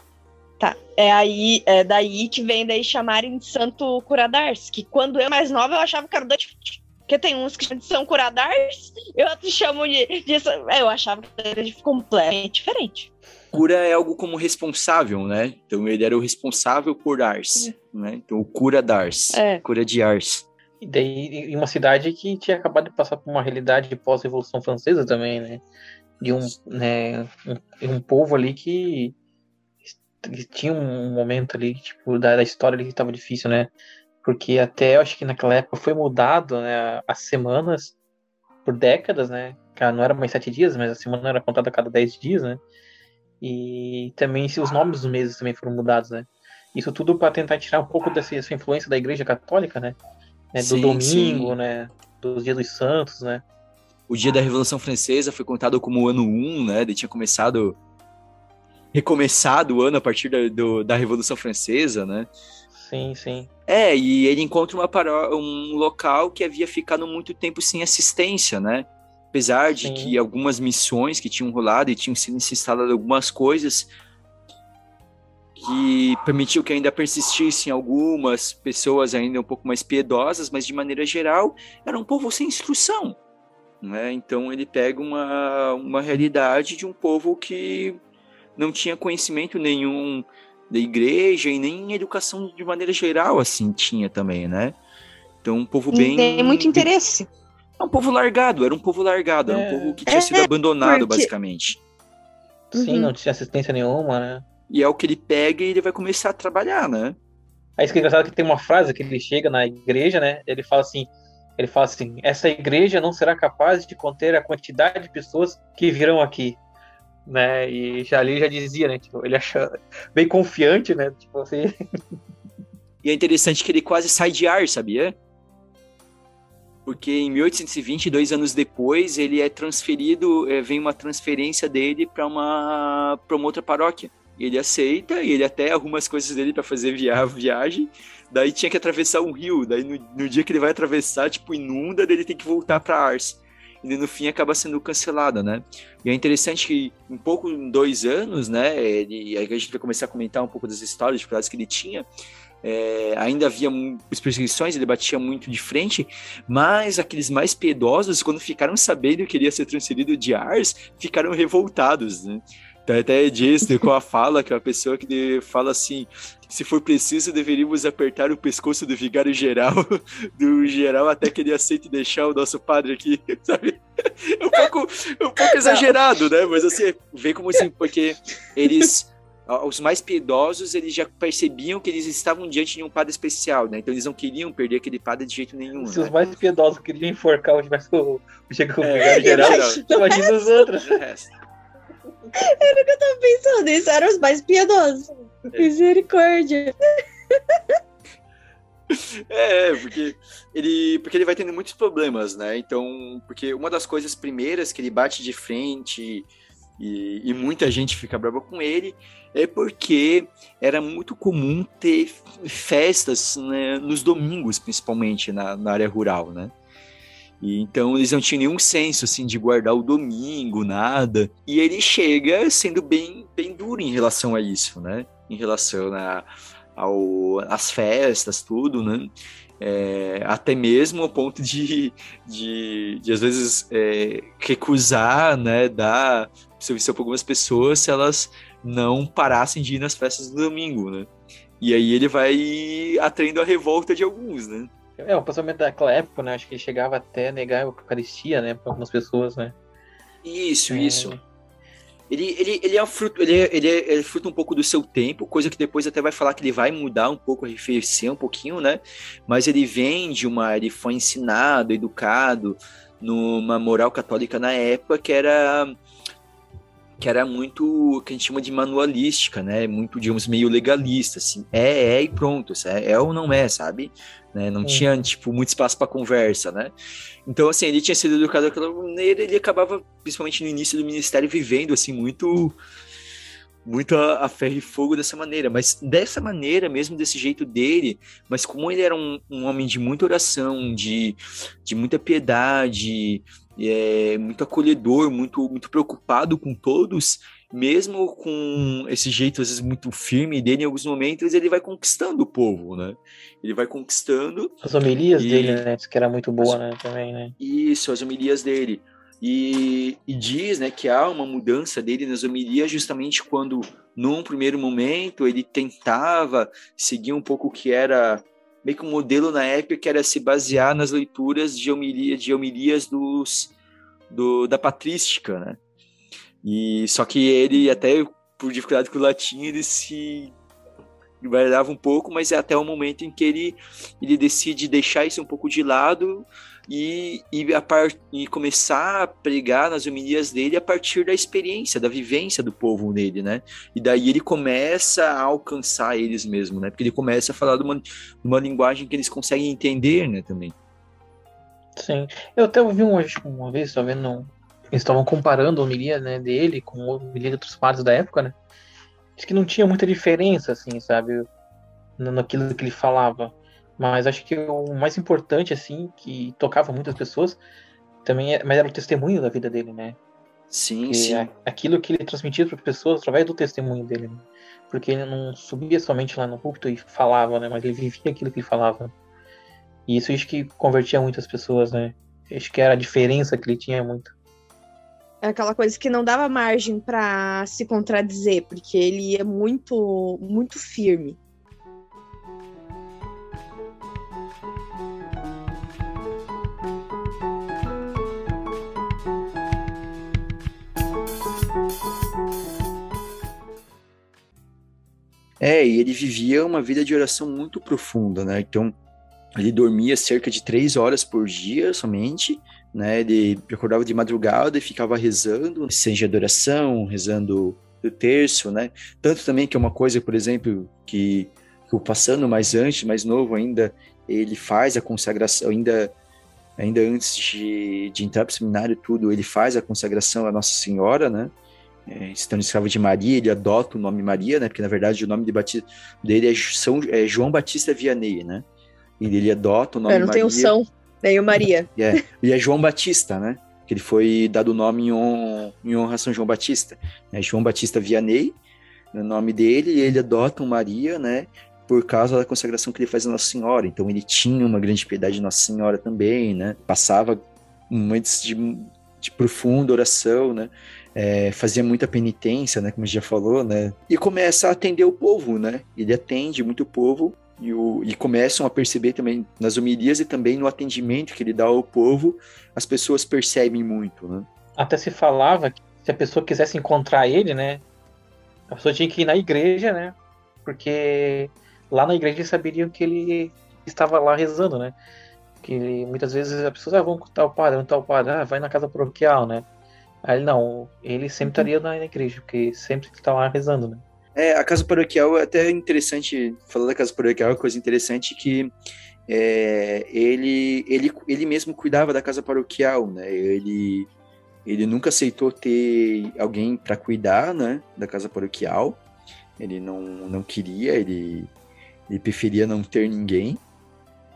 Tá, é aí, é daí que vem daí chamarem de Santo Curadars, que quando eu mais nova eu achava que era do porque tem uns que são curadars, eu outros chamam de, de. Eu achava que era completamente diferente. Cura é algo como responsável, né? Então ele era o responsável por Ars, é. né? Então o cura Dars, é. cura de Ars. E daí em uma cidade que tinha acabado de passar por uma realidade pós-revolução francesa também, né? De um, né, um, um povo ali que, que, tinha um momento ali, tipo, da, da história ali que estava difícil, né? porque até eu acho que naquela época foi mudado né, as semanas por décadas, né? Não era mais sete dias, mas a semana era contada a cada dez dias, né? E também se os nomes dos meses também foram mudados, né? Isso tudo para tentar tirar um pouco dessa, dessa, influência da Igreja Católica, né? Né? Do sim, domingo, sim. né? Dos dias dos santos, né? O dia da Revolução Francesa foi contado como o ano 1, né? Ele tinha começado recomeçado o ano a partir da, do, da Revolução Francesa, né? Sim, sim. É, e ele encontra uma um local que havia ficado muito tempo sem assistência, né? Apesar de sim. que algumas missões que tinham rolado e tinham sido instaladas algumas coisas que permitiu que ainda persistissem algumas pessoas ainda um pouco mais piedosas, mas de maneira geral era um povo sem instrução. Né? Então ele pega uma, uma realidade de um povo que não tinha conhecimento nenhum da igreja e nem educação de maneira geral, assim, tinha também, né? Então, um povo bem. Tem muito interesse. É um povo largado, era um povo largado, é. era um é. povo que tinha é, sido abandonado, porque... basicamente. Sim, uhum. não tinha assistência nenhuma, né? E é o que ele pega e ele vai começar a trabalhar, né? Aí isso que é engraçado que tem uma frase que ele chega na igreja, né? Ele fala assim, ele fala assim, essa igreja não será capaz de conter a quantidade de pessoas que virão aqui né? E já ali já dizia, né? Tipo, ele acha <laughs> bem confiante, né? Tipo assim. <laughs> E é interessante que ele quase sai de ar, sabia? Porque em 1820, dois anos depois, ele é transferido, é, vem uma transferência dele para uma, pra uma outra paróquia. Ele aceita, e ele até arruma as coisas dele para fazer via viagem. Daí tinha que atravessar um rio. Daí no, no dia que ele vai atravessar, tipo, inunda, daí ele tem que voltar para Ars e no fim acaba sendo cancelada, né? E é interessante que um pouco, em dois anos, né? Ele, aí a gente vai começar a comentar um pouco das histórias, dificuldades que ele tinha. É, ainda havia as perseguições, ele batia muito de frente, mas aqueles mais piedosos, quando ficaram sabendo que ele ia ser transferido de Ars, ficaram revoltados, né? Então, até diz com a fala, que é uma pessoa que fala assim: se for preciso, deveríamos apertar o pescoço do vigário geral, <laughs> do geral, até que ele aceite deixar o nosso padre aqui, <laughs> sabe? É um pouco, é um pouco exagerado, né? Mas assim, vê como assim, porque eles os mais piedosos, eles já percebiam que eles estavam diante de um padre especial, né? Então eles não queriam perder aquele padre de jeito nenhum. Se né? os mais piedosos queriam enforcar o, o, o, é, geral, imagina os outros. O que eu tava pensando, isso eram os mais piedosos. É. Misericórdia. É, porque ele, porque ele vai tendo muitos problemas, né? Então, porque uma das coisas primeiras que ele bate de frente e, e muita gente fica brava com ele é porque era muito comum ter festas né, nos domingos, principalmente na, na área rural, né? E, então eles não tinham nenhum senso assim de guardar o domingo, nada. E ele chega sendo bem, bem duro em relação a isso, né? Em relação a, ao, às festas, tudo, né? É, até mesmo ao ponto de, de, de às vezes, é, recusar, né, dar serviço para algumas pessoas se elas não parassem de ir nas festas do domingo, né? E aí ele vai atraindo a revolta de alguns, né? É, o pensamento daquela época, né? Acho que ele chegava até a negar a Eucaristia, né? Para algumas pessoas, né? Isso, é... isso. Ele, ele, ele é fruto, ele, é, ele, é, ele é fruto um pouco do seu tempo, coisa que depois até vai falar que ele vai mudar um pouco, arrefecer um pouquinho, né? Mas ele vem de uma. Ele foi ensinado, educado numa moral católica na época que era que era muito que a gente chama de manualística, né? Muito, digamos, meio legalista, assim. É, é e pronto, é, é ou não é, sabe? Né? Não tinha, tipo, muito espaço para conversa, né? Então, assim, ele tinha sido educado daquela maneira, ele acabava, principalmente no início do ministério, vivendo, assim, muito muito a, a ferro e fogo dessa maneira, mas dessa maneira, mesmo desse jeito dele, mas como ele era um, um homem de muita oração, de, de muita piedade, é muito acolhedor, muito, muito preocupado com todos, mesmo com esse jeito às vezes muito firme dele, em alguns momentos ele vai conquistando o povo, né? Ele vai conquistando. As homilias e... dele, né? Que era muito boa, né? Também, né? Isso, as homilias dele. E, e, diz né, que há uma mudança dele nas homilias justamente quando, num primeiro momento, ele tentava seguir um pouco o que era meio que um modelo na época, que era se basear nas leituras de, homilia, de homilias dos, do, da patrística, né? E, só que ele, até por dificuldade com o latim, ele se guardava um pouco, mas é até o momento em que ele, ele decide deixar isso um pouco de lado e, e, a par, e começar a pregar nas homilias dele a partir da experiência, da vivência do povo nele, né? E daí ele começa a alcançar eles mesmo, né? Porque ele começa a falar de uma, uma linguagem que eles conseguem entender, né, também. Sim. Eu até ouvi uma, uma vez, tá vendo? Eles estavam comparando a homilia né, dele com a homilia de outros padres da época, né? Diz que não tinha muita diferença, assim, sabe? Naquilo que ele falava. Mas acho que o mais importante, assim, que tocava muitas pessoas, também é, mas era o testemunho da vida dele, né? Sim, sim. Aquilo que ele transmitia para as pessoas através do testemunho dele. Né? Porque ele não subia somente lá no púlpito e falava, né? Mas ele vivia aquilo que ele falava. E isso acho que convertia muitas pessoas, né? Acho que era a diferença que ele tinha muito. É aquela coisa que não dava margem para se contradizer, porque ele ia muito, muito firme. É, e ele vivia uma vida de oração muito profunda, né? Então, ele dormia cerca de três horas por dia somente, né? Ele acordava de madrugada e ficava rezando, seja adoração, rezando o terço, né? Tanto também que é uma coisa, por exemplo, que, que o passando mais antes, mais novo ainda, ele faz a consagração, ainda ainda antes de, de entrar para o seminário tudo, ele faz a consagração à Nossa Senhora, né? é, estando escravo de Maria, ele adota o nome Maria, né? Porque na verdade o nome de batista dele é, São, é João Batista Vianney, né? E ele adota o nome Maria. Eu não tenho São, o Maria. <laughs> É, e é João Batista, né? Que ele foi dado o nome em em honra a São João Batista. É João Batista Vianney, o nome dele, e ele adota Maria, né? Por causa da consagração que ele faz a Nossa Senhora. Então ele tinha uma grande piedade de Nossa Senhora também, né? Passava momentos de, de profunda oração, né? é, fazia muita penitência, né, como a gente já falou, né, e começa a atender o povo, né, ele atende muito o povo e, o, e começam a perceber também nas homilias e também no atendimento que ele dá ao povo, as pessoas percebem muito, né. Até se falava que se a pessoa quisesse encontrar ele, né, a pessoa tinha que ir na igreja, né, porque lá na igreja eles saberiam que ele estava lá rezando, né, que ele, muitas vezes as pessoas ah, vão com tal padre, tal padre, ah, vai na casa paroquial, né, Aí não, ele sempre uhum. estaria na igreja, porque sempre está lá rezando, né? É, a casa paroquial é até interessante, falar da casa paroquial é uma coisa interessante que é, ele, ele, ele mesmo cuidava da casa paroquial, né? Ele, ele nunca aceitou ter alguém para cuidar, né, da casa paroquial. Ele não, não queria, ele, ele preferia não ter ninguém.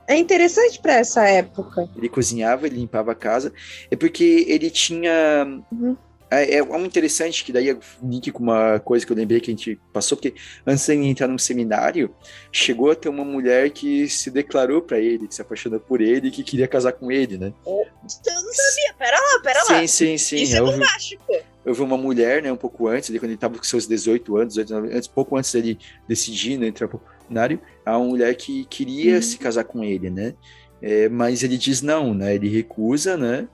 É interessante para essa época. Ele cozinhava, ele limpava a casa. É porque ele tinha. Uhum. É, é um interessante que daí é link com uma coisa que eu lembrei que a gente passou, porque antes de entrar num seminário, chegou a ter uma mulher que se declarou para ele, que se apaixonou por ele e que queria casar com ele, né? Eu não sabia, pera lá, pera lá. Sim, sim, sim. Isso é bombástico. Eu vi uma mulher, né, um pouco antes, quando ele estava com seus 18 anos, 18 anos antes, pouco antes dele decidir né, entrar seminário, a uma mulher que queria uhum. se casar com ele, né? É, mas ele diz não, né? Ele recusa, né?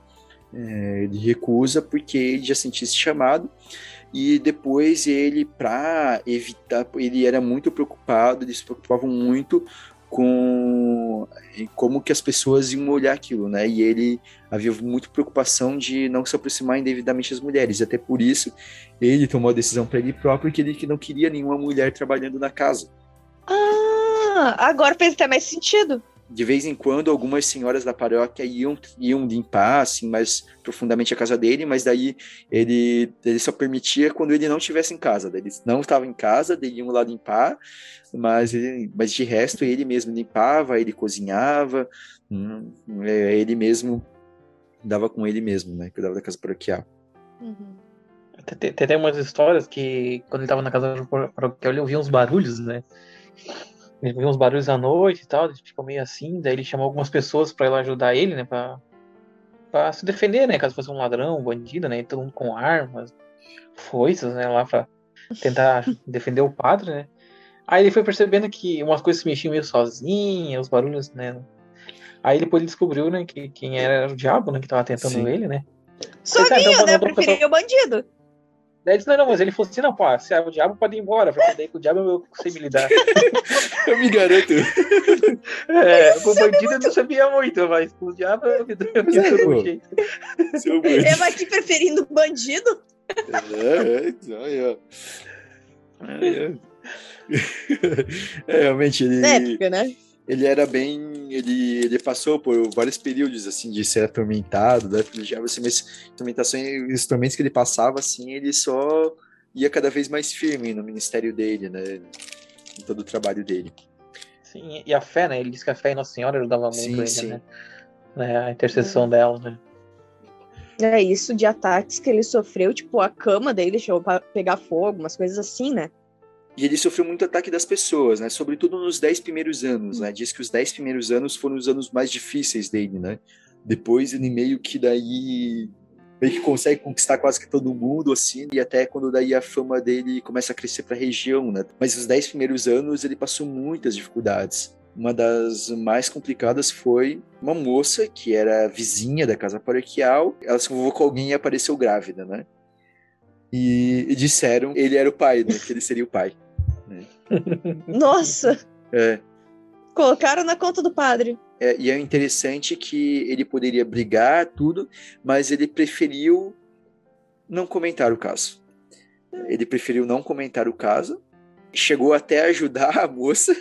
É, ele recusa porque ele já sentia esse chamado. E depois ele para evitar ele era muito preocupado ele se preocupava muito com como que as pessoas iam olhar aquilo né? E ele havia muita preocupação de não se aproximar indevidamente das mulheres. Até por isso ele tomou a decisão para ele próprio que ele que não queria nenhuma mulher trabalhando na casa. Ah, agora fez até mais sentido. De vez em quando, algumas senhoras da paróquia iam, iam limpar, assim, mais profundamente a casa dele, mas daí ele, ele só permitia quando ele não estivesse em casa. Ele não estava em casa, eles iam lá limpar, mas, ele, mas de resto ele mesmo limpava, ele cozinhava, hum, é, ele mesmo dava com ele mesmo, né? Cuidava da casa paroquial. Uhum. Tem, tem, tem umas histórias que quando ele tava na casa paroquial ele ouvia uns barulhos, né? Ele ouvia uns barulhos à noite e tal, ele ficou meio assim, daí ele chamou algumas pessoas para ir lá ajudar ele, né? Pra, pra se defender, né? Caso fosse um ladrão, um bandido, né? Todo mundo com armas, foices, né? Lá pra tentar <laughs> defender o padre, né? Aí ele foi percebendo que umas coisas se mexiam meio sozinhas, os barulhos, né? Aí depois ele descobriu, né, que quem era o diabo, né, que tava tentando Sim. ele, né? Sozinho, então, né? Preferia o bandido. Daí ele disse, não, não, mas ele falou assim, não, pô, se é o diabo pode ir embora, porque daí com o diabo eu sei me lidar. <laughs> eu me garanto. É, com o bandido eu não sabia muito, mas com o diabo eu me dou um jeito. Eu aqui preferindo bandido? É, é, é, é. <laughs> é realmente, ele... Épica, né? Ele era bem. Ele, ele passou por vários períodos assim de ser atormentado, da né? assim, mas tormentações, os tormentos que ele passava, assim, ele só ia cada vez mais firme no ministério dele, né? Em todo o trabalho dele. Sim, e a fé, né? Ele disse que a fé em Nossa Senhora ajudava muito sim, ele, sim. né? né? A intercessão é. dela, né? É isso de ataques que ele sofreu, tipo, a cama dele chegou pra pegar fogo, umas coisas assim, né? E ele sofreu muito ataque das pessoas, né? Sobretudo nos dez primeiros anos, né? Diz que os dez primeiros anos foram os anos mais difíceis dele, né? Depois ele meio que daí meio que consegue conquistar quase que todo mundo, assim, e até quando daí a fama dele começa a crescer para a região, né? Mas os dez primeiros anos ele passou muitas dificuldades. Uma das mais complicadas foi uma moça que era vizinha da casa paroquial. Ela se com alguém e apareceu grávida, né? E, e disseram ele era o pai, né? Que ele seria o pai. Nossa! É. Colocaram na conta do padre. É, e é interessante que ele poderia brigar, tudo, mas ele preferiu não comentar o caso. Ele preferiu não comentar o caso, chegou até a ajudar a moça.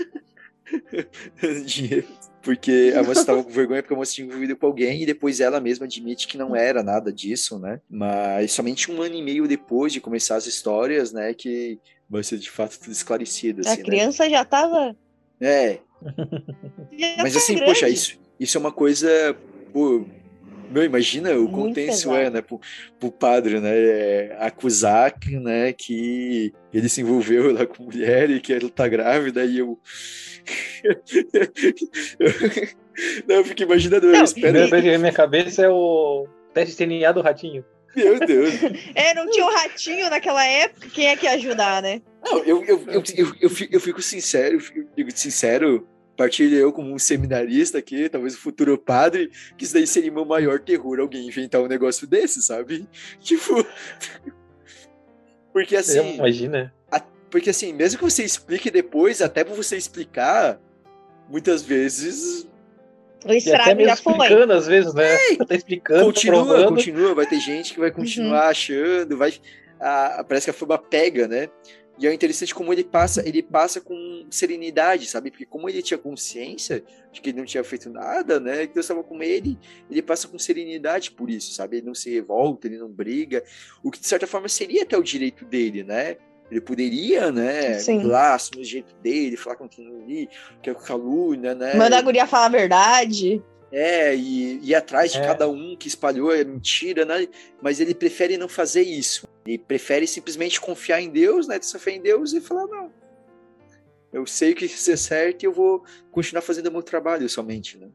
<laughs> porque a moça estava com vergonha porque a moça tinha envolvido com alguém e depois ela mesma admite que não era nada disso, né? Mas somente um ano e meio depois de começar as histórias, né, que vai ser de fato tudo esclarecido. Assim, a né? criança né? já tava. É. <laughs> já Mas tá assim, grande. poxa, isso, isso é uma coisa. Pô, meu, imagina o quão tenso é, né, pro, pro padre, né, é, acusar né, que ele se envolveu lá com mulher e que ela tá grávida e eu... <laughs> não, eu fico imaginando, eu espero... Na minha cabeça é o teste DNA do ratinho. Meu Deus. <laughs> É, não tinha um ratinho naquela época, quem é que ia ajudar, né? Não, eu, eu, eu, eu, eu, fico, eu fico sincero, eu fico sincero, partilho eu como um seminarista aqui, talvez o futuro padre, que isso daí seria meu maior terror, alguém inventar um negócio desse, sabe? <laughs> Tipo... Porque assim... Imagina. A, porque assim, mesmo que você explique depois, até pra você explicar, muitas vezes o estrago já foi. explicando às vezes, né? É, tá explicando, continua, provando. continua, vai ter gente que vai continuar uhum. achando, vai a, parece que a fama pega, né? E é interessante como ele passa, ele passa com serenidade, sabe? Porque como ele tinha consciência de que ele não tinha feito nada, né? Que Deus estava com ele, ele passa com serenidade por isso, sabe? Ele não se revolta, ele não briga, o que de certa forma seria até o direito dele, né? Ele poderia, né, lá, assumir o jeito dele, falar com quem ali, que é calúnia, né? Mandar a guria falar a verdade. É, e ir atrás de é. cada um que espalhou a mentira, né? Mas ele prefere não fazer isso. Ele prefere simplesmente confiar em Deus, né? Ter essa fé em Deus e falar, não. Eu sei que isso é certo e eu vou continuar fazendo o meu trabalho somente, né?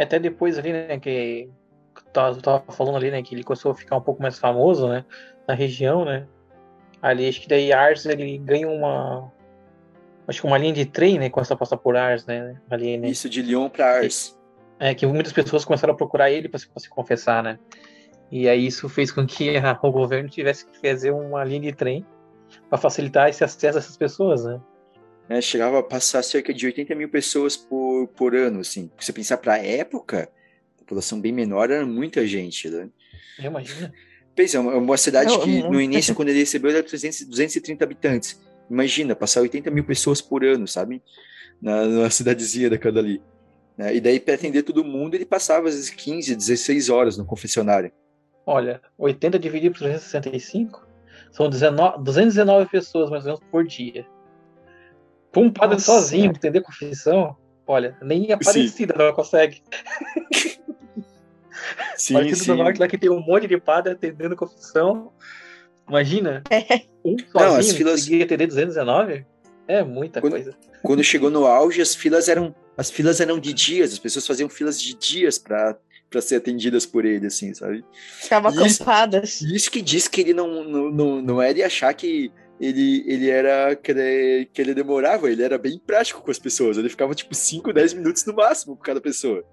Até depois ali, né, que tava, tava falando ali, né, que ele começou a ficar um pouco mais famoso, né, na região, né. Ali, acho que daí Ars, ele ganha uma, acho que uma linha de trem, né, começa a passar por Ars, né, ali, né. Isso, de Lyon para Ars. É, que muitas pessoas começaram a procurar ele para se, se, confessar, né. E aí isso fez com que a, <laughs> o governo tivesse que fazer uma linha de trem para facilitar esse acesso a essas pessoas, né né, chegava a passar cerca de 80 mil pessoas por, por ano, assim. Se você pensar para a época, a população bem menor era muita gente, né? Imagina. Pensa, é uma cidade que no início, quando ele recebeu, era 300, 230 habitantes. Imagina, passar 80 mil pessoas por ano, sabe? Na, na cidadezinha daquela ali. Né? E daí, para atender todo mundo, ele passava às vezes 15, 16 horas no confessionário. Olha, 80 dividido por 365 são 19, 219 pessoas mais ou menos por dia. Para um padre Nossa. sozinho entender confissão, olha, nem a Aparecida não consegue. <laughs> Sim, Partido sim. do Norte lá que tem um monte de padre atendendo confissão. Imagina, <laughs> é. um sozinho não, as filas... conseguia atender 219? É muita quando, coisa. Quando chegou no auge, as filas eram as filas eram de dias, as pessoas faziam filas de dias para para ser atendidas por ele, assim, sabe? Ficava acampadas. Isso que diz que ele não, não, não, não é de achar que ele, ele era que ele, que ele demorava, ele era bem prático com as pessoas. Ele ficava tipo 5, 10 minutos no máximo com cada pessoa.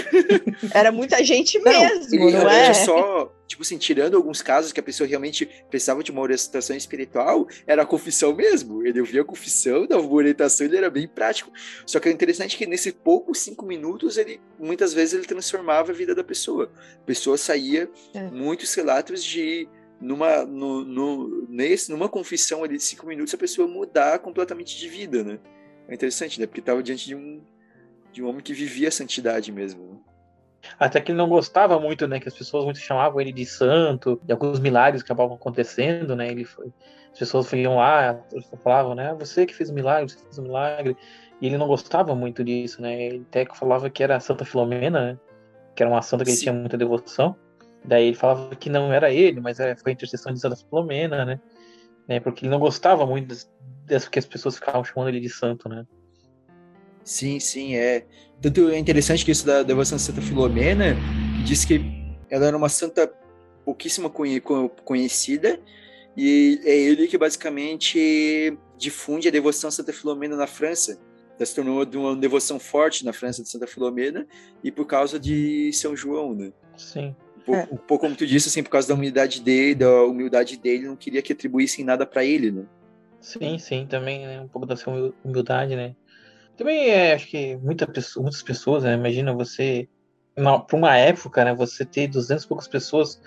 <laughs> Era muita gente mesmo, não é? só, tipo assim, tirando alguns casos que a pessoa realmente precisava de uma orientação espiritual, era a confissão mesmo. Ele ouvia a confissão, dava uma orientação, ele era bem prático. Só que é interessante que nesse pouco cinco minutos, ele muitas vezes ele transformava a vida da pessoa. A pessoa saía é. muitos relatos de numa, no, no, nesse, numa confissão ali de cinco minutos, a pessoa mudar completamente de vida, né? É interessante, né? Porque estava diante de um, de um homem que vivia a santidade mesmo. Né? Até que ele não gostava muito, né? Que as pessoas muito chamavam ele de santo, e alguns milagres que acabavam acontecendo, né? Ele foi, as pessoas iam lá, falavam, né? Ah, você que fez o milagre, você fez o milagre. E ele não gostava muito disso, né? Ele até falava que era a Santa Filomena, né? Que era uma santa que Sim. ele tinha muita devoção. Daí ele falava que não era ele, mas era, foi a intercessão de Santa Filomena, né? né? Porque ele não gostava muito dessa que as pessoas ficavam chamando ele de santo, né? Sim, sim, é. Tanto é interessante que isso da devoção de Santa Filomena diz que ela era uma santa pouquíssima conhecida e é ele que basicamente difunde a devoção a Santa Filomena na França. Ela se tornou uma devoção forte na França de Santa Filomena e por causa de São João, né? Sim. Um é. pouco como tu disse, assim, por causa da humildade dele, da humildade dele, não queria que atribuíssem nada para ele, né? Sim, sim, também né, um pouco da sua humildade, né? Também é, acho que muita pessoa, muitas pessoas, né, imagina você, para uma época, né, você ter 200 e poucas pessoas,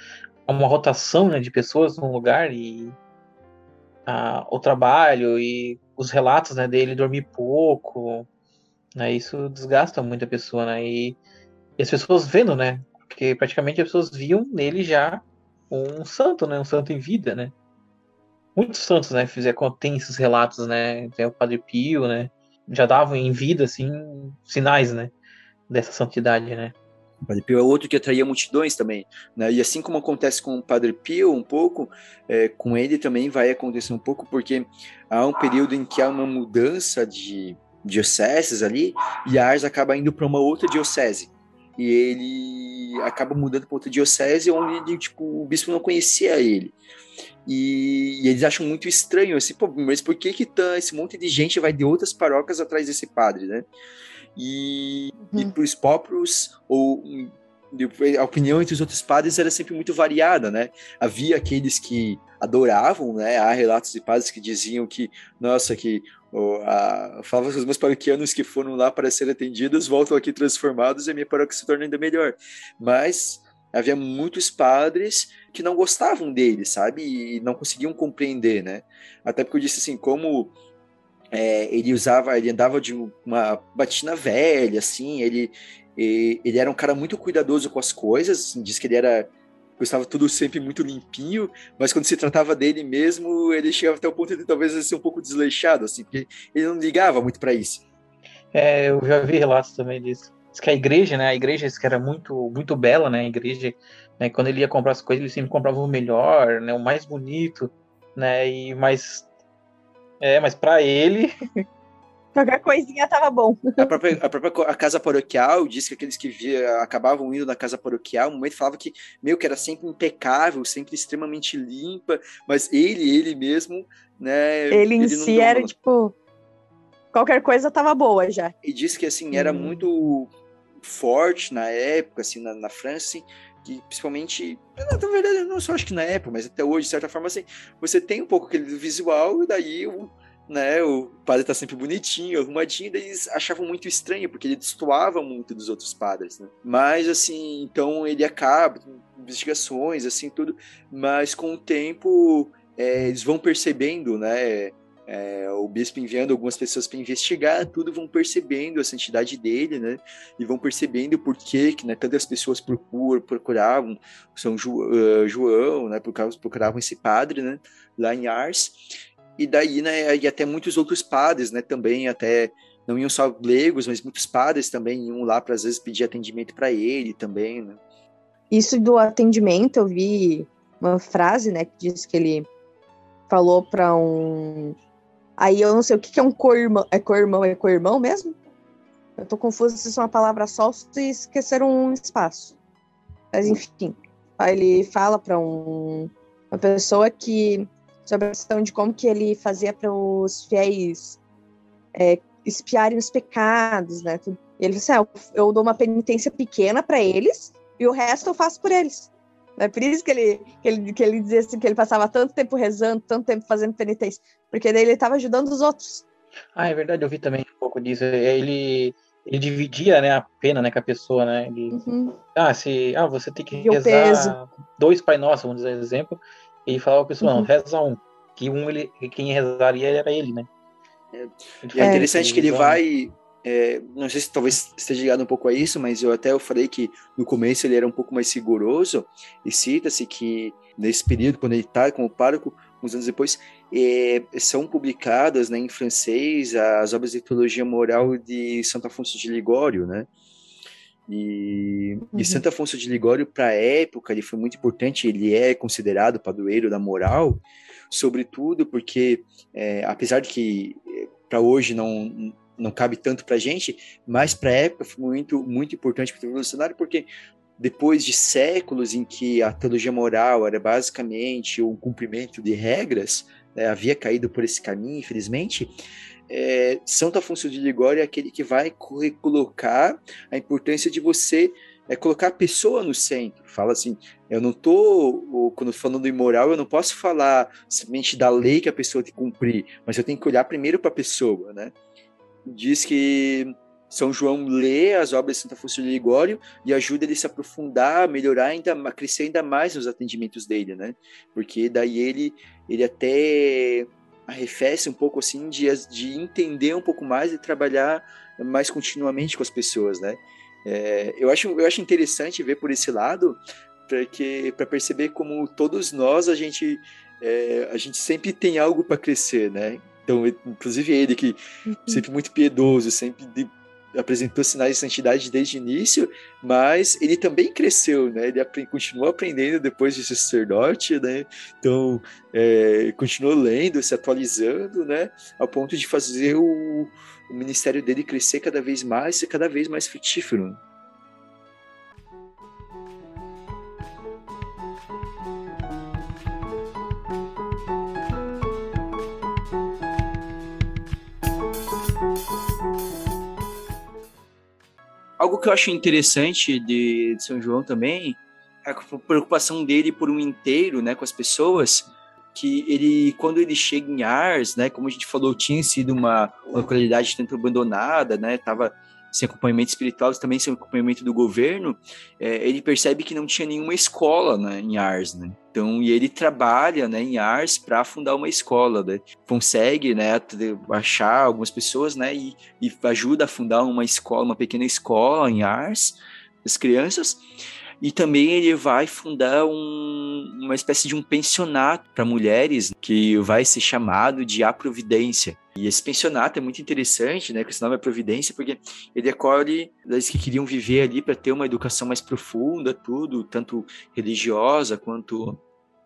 uma rotação né, de pessoas num lugar e a, o trabalho e os relatos né, dele dormir pouco, né, isso desgasta muito a pessoa, né, e, e as pessoas vendo, né, porque praticamente as pessoas viam nele já um santo, né? Um santo em vida, né? Muitos santos, né? Fizeram, tem esses relatos, né? Tem o Padre Pio, né? Já davam em vida, assim, sinais, né? Dessa santidade, né? O Padre Pio é outro que atraía multidões também, né? E assim como acontece com o Padre Pio um pouco, é, com ele também vai acontecer um pouco, porque há um período em que há uma mudança de dioceses ali, e a Ars acaba indo para uma outra diocese e ele acaba mudando para outra diocese onde ele, tipo, o bispo não conhecia ele. E, e, eles acham muito estranho, assim, pô, mas por que que tá, esse monte de gente vai de outras paróquias atrás desse padre, né? E, uhum. e para os próprios, ou a opinião entre os outros padres era sempre muito variada, né? Havia aqueles que adoravam, né? Há relatos de padres que diziam que, nossa, que a, que os meus paroquianos que foram lá para ser atendidos voltam aqui transformados e a minha paróquia se torna ainda melhor. Mas havia muitos padres que não gostavam dele, sabe? E não conseguiam compreender, né? Até porque eu disse assim, como é, ele usava, ele andava de uma batina velha, assim, ele, ele era um cara muito cuidadoso com as coisas, assim, diz que ele era estava tudo sempre muito limpinho, mas quando se tratava dele mesmo, ele chegava até o ponto de talvez ser um pouco desleixado, assim, porque ele não ligava muito para isso. É, eu já vi relatos também disso. Diz que a igreja, né, a igreja que era muito, muito bela, né, a igreja, né, quando ele ia comprar as coisas, ele sempre comprava o melhor, né, o mais bonito, né, e mais, é, mas para ele <laughs> Qualquer coisinha tava bom. A própria, a própria a casa paroquial diz que aqueles que via, acabavam indo na casa paroquial, no momento falava que, meio que era sempre impecável, sempre extremamente limpa, mas ele, ele mesmo, né? Ele em ele si era, tipo, qualquer coisa tava boa já. E diz que, assim, era hum. muito forte na época, assim, na, na França, assim, que principalmente, na verdade, não só acho que na época, mas até hoje, de certa forma, assim, você tem um pouco aquele visual, e daí o né? O padre tá sempre bonitinho, arrumadinho, daí eles achavam muito estranho, porque ele destoava muito dos outros padres, né? Mas, assim, então ele acaba, investigações, assim, tudo, mas com o tempo é, eles vão percebendo, né? é, o bispo enviando algumas pessoas para investigar, tudo vão percebendo a santidade dele, né? E vão percebendo por que, que né, tantas pessoas procuravam São João, né? Procuravam esse padre, né? Lá em Ars. E daí, né? E até muitos outros padres, né? Também até não iam só leigos, mas muitos padres também iam lá para às vezes pedir atendimento para ele também, né? Isso do atendimento, eu vi uma frase, né, que diz que ele falou para um Aí eu não sei o que, que é um co-irmão. É co-irmão, é co-irmão mesmo? Eu tô confusa se isso é uma palavra só ou se esqueceram um espaço. Mas enfim. Aí ele fala para um, uma pessoa que. Sobre a questão de como que ele fazia para os fiéis é, espiarem os pecados, né? Ele disse: assim, ah, eu dou uma penitência pequena para eles e o resto eu faço por eles. É por isso que ele, que ele, que ele dizia assim, que ele passava tanto tempo rezando, tanto tempo fazendo penitência, porque daí ele estava ajudando os outros. Ah, é verdade, eu vi também um pouco disso. É, ele, ele dividia né, a pena né, com a pessoa, né? Ele, uhum. Ah, se, ah, você tem que e rezar dois Pai Nosso, vamos dizer exemplo, e falava para a pessoa, uhum. não, reza um. Que um ele, quem rezaria era ele, né? É, e é interessante que ele vai é, não sei se talvez esteja ligado um pouco a isso, mas eu até eu falei que no começo ele era um pouco mais rigoroso, e cita-se que nesse período, quando ele está como pároco, uns anos depois, é, são publicadas né, em francês as obras de teologia moral de Santo Afonso de Ligório, né? E, uhum. e Santo Afonso de Ligório, para a época, ele foi muito importante, ele é considerado padroeiro da moral, sobretudo porque, é, apesar de que é, para hoje não, não cabe tanto para a gente, mas para a época foi muito, muito importante para o revolucionário, porque depois de séculos em que a teologia moral era basicamente o cumprimento de regras, né, havia caído por esse caminho, infelizmente, é, Santo Afonso de Ligório é aquele que vai colocar a importância de você é colocar a pessoa no centro. Fala assim, eu não tô, quando falando imoral, eu não posso falar somente da lei que a pessoa tem que cumprir, mas eu tenho que olhar primeiro para a pessoa, né? diz que São João lê as obras de Santa Afonso de Ligório e ajuda ele a se aprofundar, a melhorar ainda, a crescer ainda mais nos atendimentos dele, né? Porque daí ele, ele até arrefece um pouco assim de, de entender um pouco mais e trabalhar mais continuamente com as pessoas, né? É, eu, acho, eu acho interessante ver por esse lado, porque para perceber como todos nós a gente é, a gente sempre tem algo para crescer, né? Então, inclusive ele que uhum. sempre muito piedoso, sempre de, apresentou sinais de santidade desde o início, mas ele também cresceu, né? Ele continuou aprendendo depois de sacerdote, né? Então, é, continuou lendo, se atualizando, né? Ao ponto de fazer o, o ministério dele crescer cada vez mais, ser cada vez mais frutífero. Algo que eu acho interessante de, de São João também é a preocupação dele por um inteiro, né, com as pessoas, que ele, quando ele chega em Ars, né, como a gente falou, tinha sido uma localidade tanto abandonada, né, tava sem acompanhamento espiritual, também sem acompanhamento do governo, é, ele percebe que não tinha nenhuma escola né, em Ars, né? Então, e ele trabalha né, em Ars para fundar uma escola, né? Consegue né, achar algumas pessoas né, e, e ajuda a fundar uma escola, uma pequena escola em Ars, as crianças. E também ele vai fundar um, uma espécie de um pensionato para mulheres que vai ser chamado de A Providência. E esse pensionato é muito interessante, né? Com esse nome é Providência, porque ele acolhe das que queriam viver ali para ter uma educação mais profunda, tudo, tanto religiosa quanto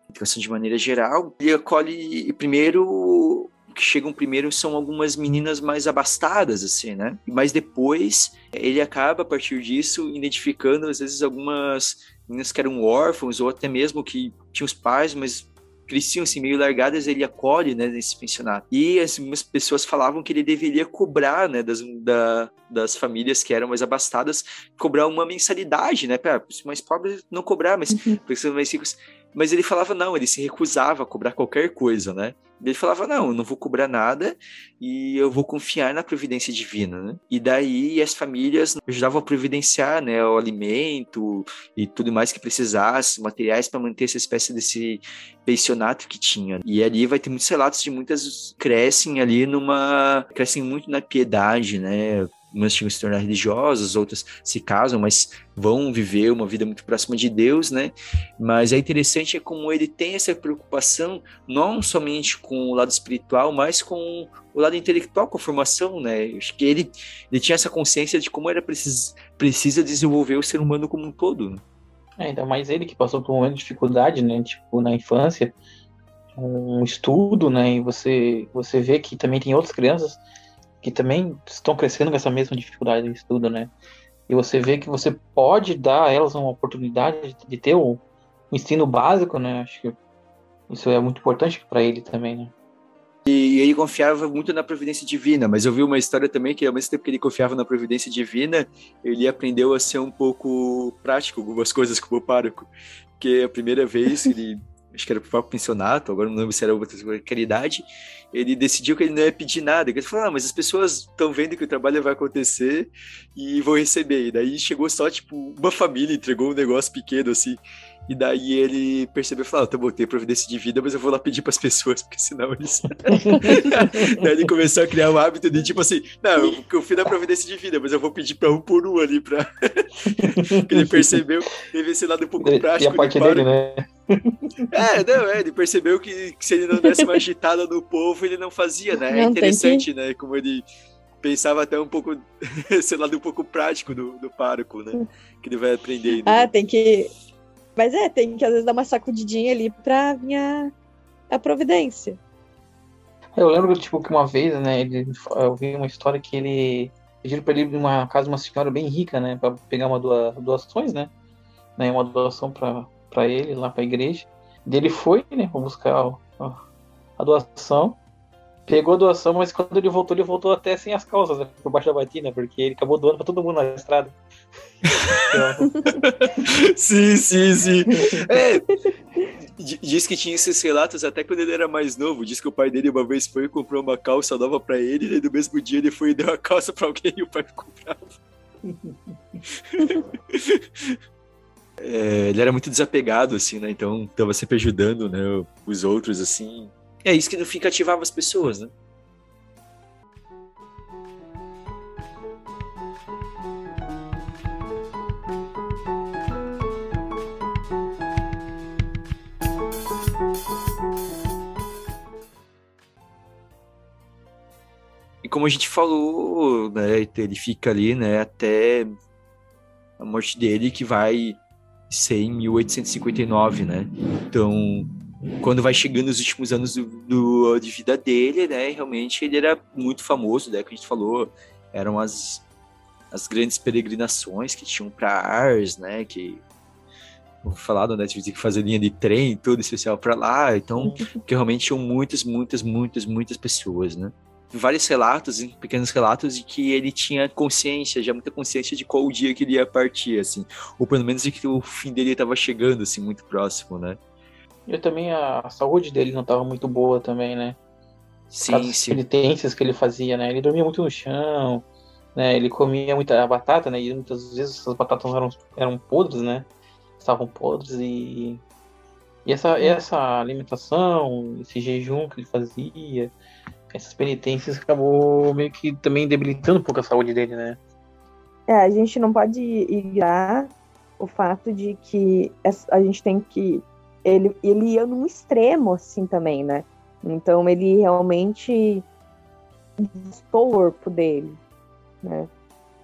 educação de maneira geral. Ele acolhe primeiro que chegam primeiro são algumas meninas mais abastadas, assim, né? Mas depois ele acaba, a partir disso, identificando, às vezes, algumas meninas que eram órfãos ou até mesmo que tinham os pais, mas cresciam assim meio largadas, ele acolhe, né, nesse pensionato. E algumas pessoas falavam que ele deveria cobrar, né, das, da, das famílias que eram mais abastadas, cobrar uma mensalidade, né, para os mais pobres não cobrar, mas uhum. pessoas mais ricos Mas ele falava não, ele se recusava a cobrar qualquer coisa, né? Ele falava: Não, eu não vou cobrar nada e eu vou confiar na providência divina. Né? E daí as famílias ajudavam a providenciar né, o alimento e tudo mais que precisasse, materiais para manter essa espécie desse pensionato que tinha. E ali vai ter muitos relatos de muitas crescem ali numa. crescem muito na piedade, né? Umas a se tornar religiosas, outras se casam, mas vão viver uma vida muito próxima de Deus, né? Mas é interessante é como ele tem essa preocupação não somente com o lado espiritual, mas com o lado intelectual, com a formação, né? Acho que ele, ele tinha essa consciência de como era precisa, precisa desenvolver o ser humano como um todo. Né? É, ainda mais ele que passou por um momento de dificuldade, né? Tipo, na infância, um estudo, né? E você, você vê que também tem outras crianças que também estão crescendo com essa mesma dificuldade de estudo, né? E você vê que você pode dar a elas uma oportunidade de ter o ensino básico, né? Acho que isso é muito importante para ele também, né? E ele confiava muito na providência divina, mas eu vi uma história também que ao mesmo tempo que ele confiava na providência divina, ele aprendeu a ser um pouco prático algumas coisas como pároco. Que a primeira vez ele acho que era pro próprio pensionato, agora não lembro se era outra caridade, ele decidiu que ele não ia pedir nada. Ele falou, ah, mas as pessoas estão vendo que o trabalho vai acontecer e vão receber. E daí chegou só, tipo, uma família, entregou um negócio pequeno, assim. E daí ele percebeu e falou: ah, tá bom, tem providência de vida, mas eu vou lá pedir para as pessoas, porque senão eles. <laughs> daí ele começou a criar um hábito de tipo assim: não, eu confio na providência de vida, mas eu vou pedir para um por um ali para. <laughs> ele percebeu, teve esse lado um pouco prático. E a parte dele, né? É, não, é, ele percebeu que, que, se ele não desse uma agitada no povo, ele não fazia, né? É não, interessante, que... né? Como ele pensava até um pouco, <laughs> esse lado um pouco prático do, do pároco, né? Que ele vai aprender. Ah, tem que mas é, tem que às vezes dar uma sacudidinha ali pra vir a, providência. Eu lembro, tipo, que uma vez, né, ele, eu vi uma história que ele pediram pra ele ir numa casa de uma senhora bem rica, né, pra pegar uma doa, doações, né, né, uma doação pra, pra ele, lá pra igreja. E ele foi, né, pra buscar a, a doação, pegou doação, mas quando ele voltou, ele voltou até sem as calças, né, por baixo da batina, porque ele acabou doando pra todo mundo na estrada. <laughs> sim, sim, sim. É, diz que tinha esses relatos até quando ele era mais novo. Diz que o pai dele uma vez foi e comprou uma calça nova para ele, e no mesmo dia ele foi e deu a calça para alguém e o pai ficou bravo. <laughs> É, ele era muito desapegado, assim, né? Então tava sempre ajudando, né? Os outros, assim. É isso que no fim cativava as pessoas, né? E como a gente falou, né, ele fica ali, né, até a morte dele, que vai ser em 1859, né? Então, quando vai chegando os últimos anos do, do, de vida dele, né, realmente ele era muito famoso, né, que a gente falou, eram as, as grandes peregrinações que tinham para Ars, né, que falado, né, tive que fazer linha de trem, tudo especial para lá, então, <laughs> que realmente tinham muitas, muitas, muitas, muitas pessoas, né? vários relatos, pequenos relatos, de que ele tinha consciência, já muita consciência de qual o dia que ele ia partir, assim. Ou pelo menos de que o fim dele estava chegando, assim, muito próximo, né? E também a saúde dele não estava muito boa também, né? Sim, As sim. penitências que ele fazia, né? Ele dormia muito no chão, né? Ele comia muita batata, né? E muitas vezes essas batatas eram, eram podres, né? Estavam podres e... E essa, essa alimentação, esse jejum que ele fazia, essas penitências acabou meio que também debilitando um pouco a saúde dele, né? É, a gente não pode ignorar o fato de que a gente tem que. Ele, ele ia num extremo, assim, também, né? Então ele realmente o corpo dele, né?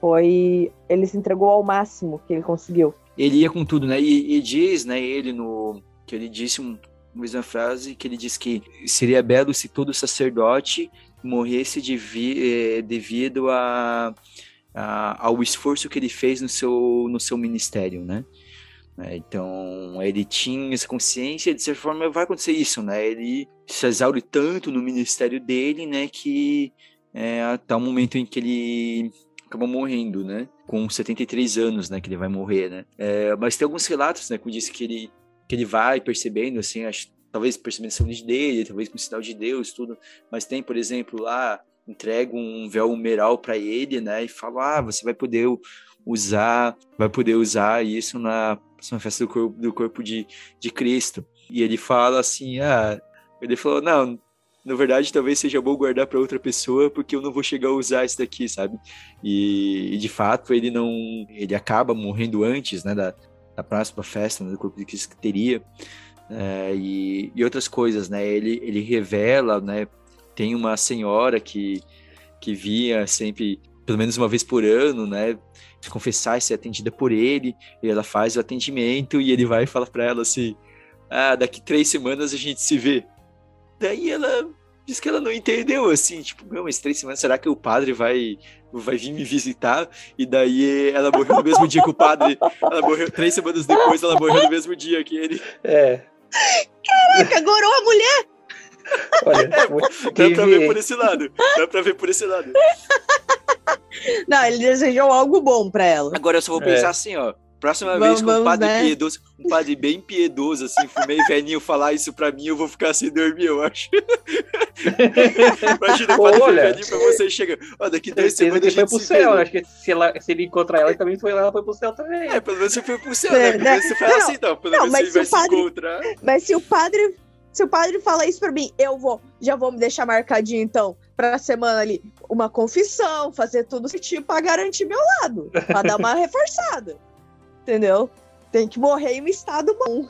Foi. Ele se entregou ao máximo que ele conseguiu. Ele ia com tudo, né? E, e diz, né, ele no. que ele disse um mesma frase que ele diz que seria belo se todo sacerdote morresse eh, devido a, a, ao esforço que ele fez no seu, no seu ministério, né? É, então, ele tinha essa consciência, de certa forma vai acontecer isso, né? Ele se exaure tanto no ministério dele, né, que é, até o momento em que ele acabou morrendo, né? Com 73 anos, né, que ele vai morrer, né? É, mas tem alguns relatos, né, que diz que ele que ele vai percebendo, assim, acho, talvez percebendo a saúde dele, talvez com o sinal de Deus, tudo. Mas tem, por exemplo, lá, entrega um véu humeral para ele, né? E fala, ah, você vai poder usar, vai poder usar isso na, na festa do corpo, do corpo de, de Cristo. E ele fala assim, ah, ele falou, não, na verdade, talvez seja bom guardar para outra pessoa, porque eu não vou chegar a usar isso daqui, sabe? E, e, de fato, ele não. Ele acaba morrendo antes, né, da, da próxima festa, né, do corpo de Cristo que teria. É, e, e outras coisas, né? Ele, ele revela, né? Tem uma senhora que, que via sempre, pelo menos uma vez por ano, né? Confessar e ser atendida por ele, e ela faz o atendimento e ele vai e fala para ela assim: Ah, daqui três semanas a gente se vê. Daí ela diz que ela não entendeu, assim, tipo, meu, mas três semanas, será que o padre vai, vai vir me visitar? E daí ela morreu no mesmo dia que o padre. Ela morreu três semanas depois, ela morreu no mesmo dia que ele. É. Caraca, gorou a mulher! Olha, <laughs> é, dá pra ver por esse lado. Dá pra ver por esse lado. <laughs> Não, ele desejou algo bom pra ela. Agora eu só vou pensar é. assim, ó. Próxima vamos, vez que um padre né? piedoso, um padre bem piedoso, assim, fumei velhinho falar isso pra mim, eu vou ficar sem dormir, eu acho. <laughs> Imagina o padre Olha, velhinho pra você chega. Ó, daqui dois semanas. Ele foi pro céu, acho que se, ela, se ele encontrar ela, ele também foi, ela foi pro céu também. É, pelo menos você foi pro céu, né? Pelo menos você fala assim, não. Pelo menos você vai se encontrar. Mas se o padre. Se o padre fala isso pra mim, eu vou, já vou me deixar marcadinho então, pra semana ali, uma confissão, fazer tudo certinho pra garantir meu lado, pra dar uma <laughs> reforçada. Entendeu? Tem que morrer em um estado bom.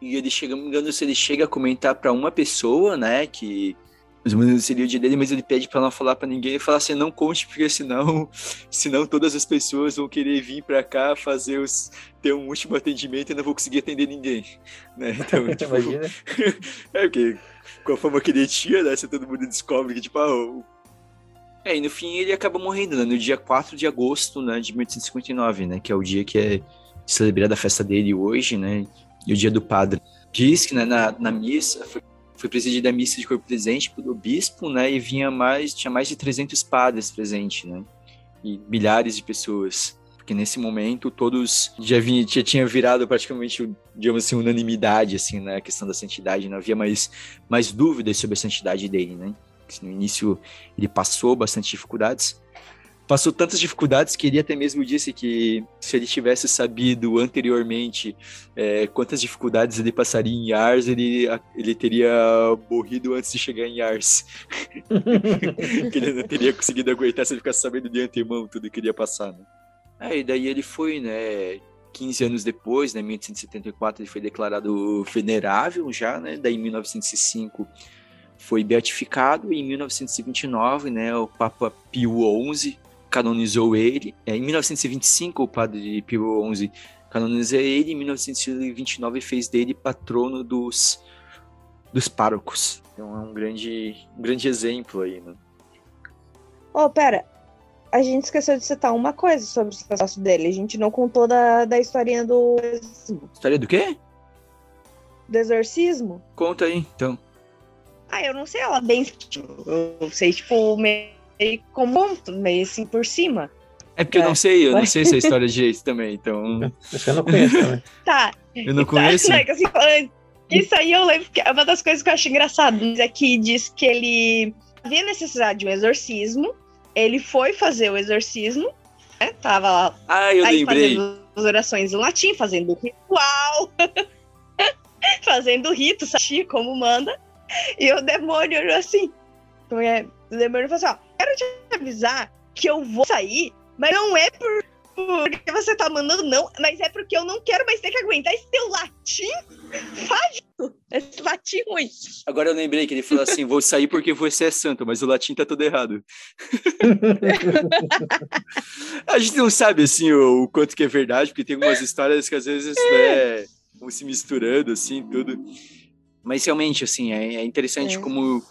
e ele chega, me engano, se ele chega a comentar para uma pessoa, né, que mais ou menos seria o dia dele, mas ele pede para não falar para ninguém e falar assim, não conte, porque senão, <laughs> senão todas as pessoas vão querer vir para cá fazer os ter um último atendimento e não vou conseguir atender ninguém, <laughs> né? Então, tipo, é porque com a fama que ele tinha, né, se todo mundo descobre que tipo, ah, é, e no fim ele acaba morrendo, né? No dia 4 de agosto, né, de 1859, né? Que é o dia que é celebrada a festa dele hoje, né? E o dia do padre. Diz que né, na, na missa, foi, foi presidida a missa de corpo presente pelo bispo, né? E vinha mais, tinha mais de 300 padres presentes, né? E milhares de pessoas. Porque nesse momento todos já, vinha, já tinha virado praticamente, digamos assim, unanimidade, assim, na questão da santidade. Não havia mais, mais dúvidas sobre a santidade dele, né? No início ele passou bastante dificuldades. Passou tantas dificuldades que ele até mesmo disse que se ele tivesse sabido anteriormente é, quantas dificuldades ele passaria em Ars, ele, ele teria morrido antes de chegar em Ars. <laughs> <laughs> que ele não teria conseguido aguentar se ele ficasse sabendo de antemão tudo que ele ia passar. Né? É, e daí ele foi, né? 15 anos depois, né, em 1874, ele foi declarado venerável já, né? Daí em 1905 foi beatificado e em 1929, né, o Papa Pio XI canonizou ele. É, em 1925, o padre Pio XI canonizou ele. Em 1929, fez dele patrono dos, dos párocos. Então é um grande, um grande exemplo aí, né? Oh, pera. A gente esqueceu de citar uma coisa sobre o sucesso dele. A gente não contou da, da historinha do. História do quê? Do exorcismo? Conta aí, então. Ah, eu não sei ela bem. Eu sei, tipo, meio como meio assim por cima. É porque é. eu não sei, eu não sei essa história <laughs> de jeito também, então. Eu não conheço também. Tá. Eu não conheço. Tá, assim, isso aí eu lembro que é uma das coisas que eu acho engraçado. É que diz que ele havia necessidade de um exorcismo. Ele foi fazer o exorcismo, né? Tava lá. Ah, eu aí, lembrei. Fazendo as orações em latim, fazendo ritual. <laughs> fazendo rito, sabe? Como manda. E o demônio olhou assim. É? O demônio falou assim: ó, quero te avisar que eu vou sair, mas não é por, porque você tá mandando, não, mas é porque eu não quero mais ter que aguentar esse teu latim fágico, esse latim ruim. Agora eu lembrei que ele falou assim: vou sair porque você é santo, mas o latim tá todo errado. <laughs> a gente não sabe assim o, o, quanto que é verdade, porque tem algumas histórias que às vezes né, vão se misturando, assim, tudo. Mas realmente, assim, é, é interessante é. como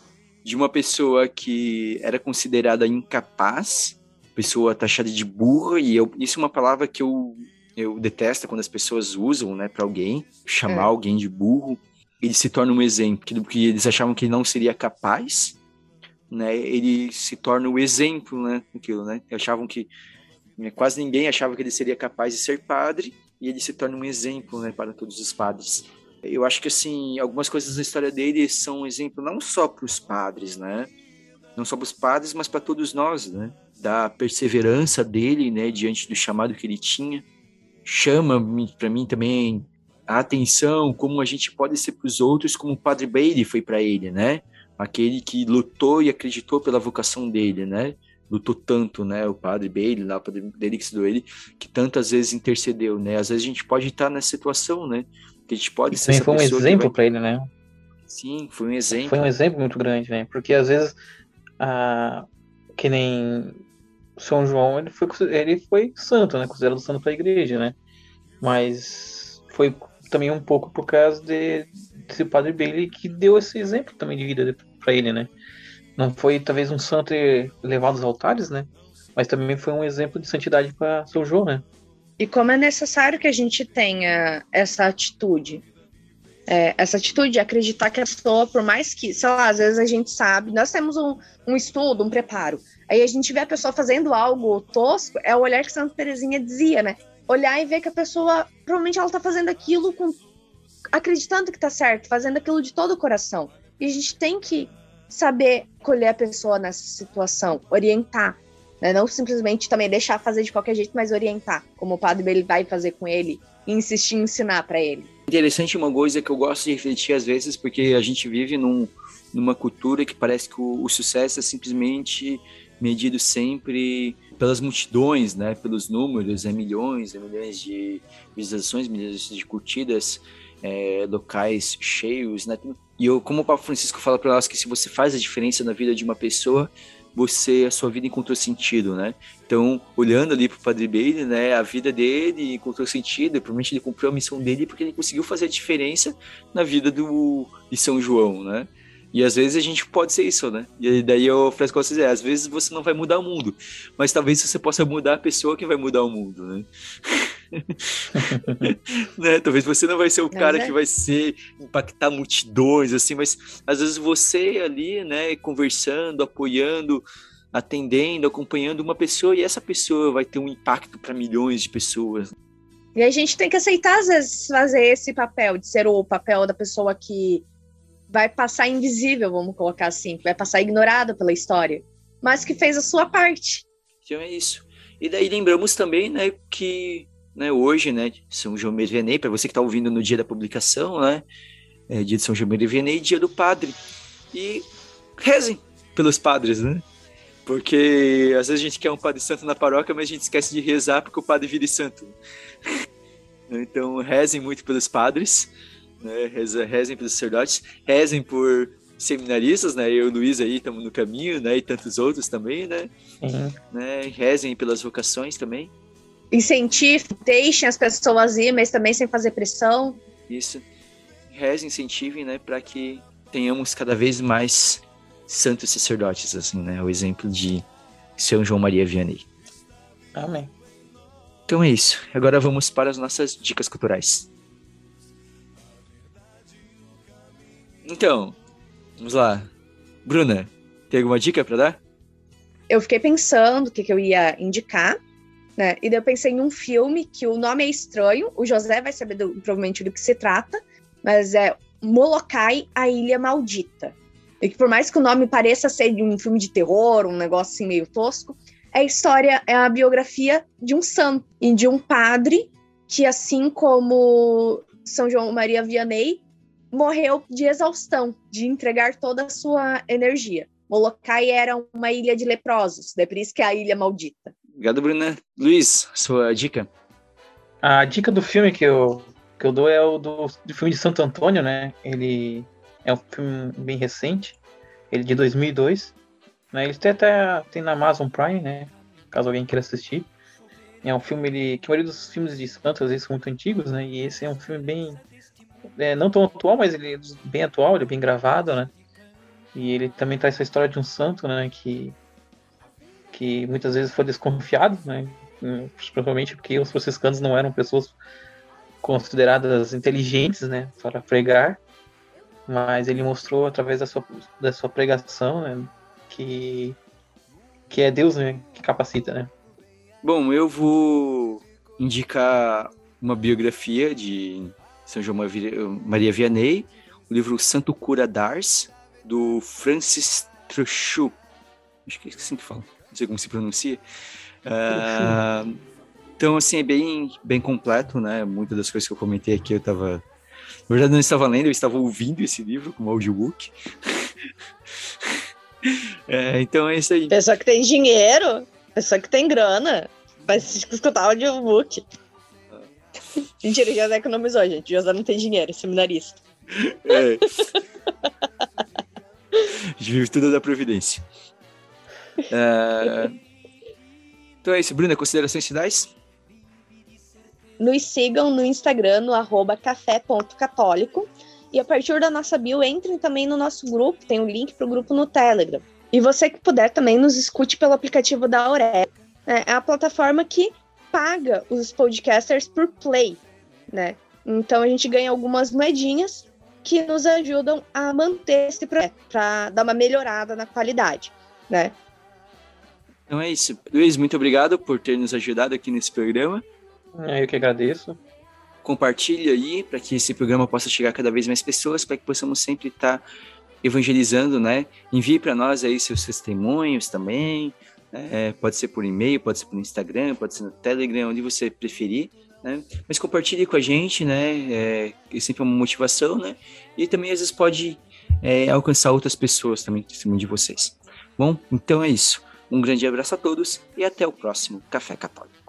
de uma pessoa que era considerada incapaz, pessoa taxada de burra, e eu, isso é uma palavra que eu, eu detesto quando as pessoas usam, né, para alguém, chamar é. alguém de burro, ele se torna um exemplo, que, que eles achavam que ele não seria capaz, né, ele se torna o exemplo, né, daquilo, né, achavam que né, quase ninguém achava que ele seria capaz de ser padre, e ele se torna um exemplo né, para todos os padres. Eu acho que assim, algumas coisas da história dele são um exemplo não só para os padres, né? Não só para os padres, mas para todos nós, né? Da perseverança dele, né, diante do chamado que ele tinha. Chama para mim também a atenção como a gente pode ser para os outros como o Padre Bailey foi para ele, né? Aquele que lutou e acreditou pela vocação dele, né? lutou tanto, né? O padre Bailey, lá, o padre dele que estudou ele, que tantas vezes intercedeu, né? Às vezes a gente pode estar nessa situação, né? Que a gente pode ser. Sim, foi um exemplo vai... para ele, né? Sim, foi um exemplo. Foi um exemplo muito grande, né? Porque às vezes, ah, que nem São João, ele foi, ele foi santo, né? Considerado santo para a igreja, né? Mas foi também um pouco por causa de, desse padre Bailey que deu esse exemplo também de vida para ele, né? não foi talvez um santo levado aos altares, né? Mas também foi um exemplo de santidade para São João, né? E como é necessário que a gente tenha essa atitude, é, essa atitude de acreditar que a pessoa, por mais que, sei lá, às vezes a gente sabe, nós temos um, um estudo, um preparo, aí a gente vê a pessoa fazendo algo tosco, é o olhar que Santa Teresinha dizia, né? Olhar e ver que a pessoa, provavelmente ela tá fazendo aquilo com, acreditando que tá certo, fazendo aquilo de todo o coração. E a gente tem que saber colher a pessoa nessa situação, orientar. Né? Não simplesmente também deixar fazer de qualquer jeito, mas orientar, como o padre ele vai fazer com ele, e insistir em ensinar para ele. Interessante uma coisa que eu gosto de refletir às vezes, porque a gente vive num, numa cultura que parece que o, o sucesso é simplesmente medido sempre pelas multidões, né, pelos números, é milhões, é milhões de visualizações, milhões de curtidas, é, locais cheios, né? E eu, como o Papa Francisco fala para nós que se você faz a diferença na vida de uma pessoa, você a sua vida encontrou sentido, né? Então, olhando ali para o Padre Bailey, né, a vida dele encontrou sentido, e provavelmente ele cumpriu a missão dele porque ele conseguiu fazer a diferença na vida do de São João, né? E às vezes a gente pode ser isso, né? E daí eu ofereço com vocês, é, às vezes você não vai mudar o mundo, mas talvez você possa mudar a pessoa que vai mudar o mundo, né? <laughs> né? Talvez você não vai ser o cara é. que vai ser impactar multidões, assim, mas às vezes você ali, né, conversando, apoiando, atendendo, acompanhando uma pessoa e essa pessoa vai ter um impacto para milhões de pessoas. E a gente tem que aceitar, às vezes, fazer esse papel, de ser o papel da pessoa que vai passar invisível, vamos colocar assim, vai passar ignorada pela história, mas que fez a sua parte. Então é isso. E daí lembramos também, né, que né, hoje, né, São João Vianney, para você que está ouvindo no dia da publicação, né, é dia de São João Vianney, dia do padre. E rezem pelos padres, né? Porque às vezes a gente quer um padre santo na paróquia, mas a gente esquece de rezar porque o padre vira santo. <laughs> então rezem muito pelos padres, né? rezem pelos sacerdotes, rezem por seminaristas, né? Eu e o Luiz aí estamos no caminho, né? E tantos outros também, né? Uhum. né? Rezem pelas vocações também incentive, deixem as pessoas ir, mas também sem fazer pressão. Isso. Reze, incentivem, né, para que tenhamos cada vez mais santos sacerdotes, assim, né? O exemplo de São João Maria Vianney. Amém. Então é isso. Agora vamos para as nossas dicas culturais. Então, vamos lá. Bruna, tem alguma dica para dar? Eu fiquei pensando o que, que eu ia indicar. Né? E daí eu pensei em um filme que o nome é estranho, o José vai saber do, provavelmente do que se trata, mas é Molokai, a Ilha Maldita. E que por mais que o nome pareça ser de um filme de terror, um negócio assim meio tosco, é a história, é a biografia de um santo e de um padre que, assim como São João Maria Vianney, morreu de exaustão, de entregar toda a sua energia. Molokai era uma ilha de leprosos, é por isso que é a ilha maldita. Obrigado, Bruna. Luiz, sua dica? A dica do filme que eu, que eu dou é o do, do filme de Santo Antônio, né? Ele é um filme bem recente, ele é de 2002. Né? Ele tem até tem na Amazon Prime, né? Caso alguém queira assistir. É um filme ele, que a maioria dos filmes de Santo às vezes são muito antigos, né? E esse é um filme bem é, não tão atual, mas ele é bem atual, ele é bem gravado, né? E ele também traz essa história de um santo, né? Que que muitas vezes foi desconfiado, né? Provavelmente porque os franciscanos não eram pessoas consideradas inteligentes, né, para pregar, mas ele mostrou através da sua, da sua pregação, né, que que é Deus, né, que capacita, né? Bom, eu vou indicar uma biografia de São João Maria Vianney, o livro Santo Cura d'Ars, do Francis Trochu. Acho que é assim que fala, não sei como se pronuncia. Uh, então, assim, é bem, bem completo, né? Muitas das coisas que eu comentei aqui eu estava. Na verdade, não estava lendo, eu estava ouvindo esse livro como audiobook. <laughs> é, então é isso aí. Pessoa que tem dinheiro, pessoa que tem grana, vai escutar audiobook. <laughs> Mentira, José economizou, gente. José não tem dinheiro, é seminarista. É. A gente vive tudo da Previdência. É... Então é isso, Bruna, considerações finais? Nos sigam no Instagram, no arroba café.católico. E a partir da nossa bio, entrem também no nosso grupo, tem um link para o grupo no Telegram. E você que puder também nos escute pelo aplicativo da Aurélia. É a plataforma que paga os podcasters por play, né? Então a gente ganha algumas moedinhas que nos ajudam a manter esse projeto, para dar uma melhorada na qualidade, né? Então é isso. Luiz, muito obrigado por ter nos ajudado aqui nesse programa. É, eu que agradeço. Compartilhe aí para que esse programa possa chegar a cada vez mais pessoas, para que possamos sempre estar tá evangelizando, né? Envie para nós aí seus testemunhos também, é, pode ser por e-mail, pode ser por Instagram, pode ser no Telegram, onde você preferir. Né? Mas compartilhe com a gente, né? É, é sempre uma motivação, né? E também às vezes pode é, alcançar outras pessoas também cima de vocês. Bom, então é isso. Um grande abraço a todos e até o próximo Café Católico.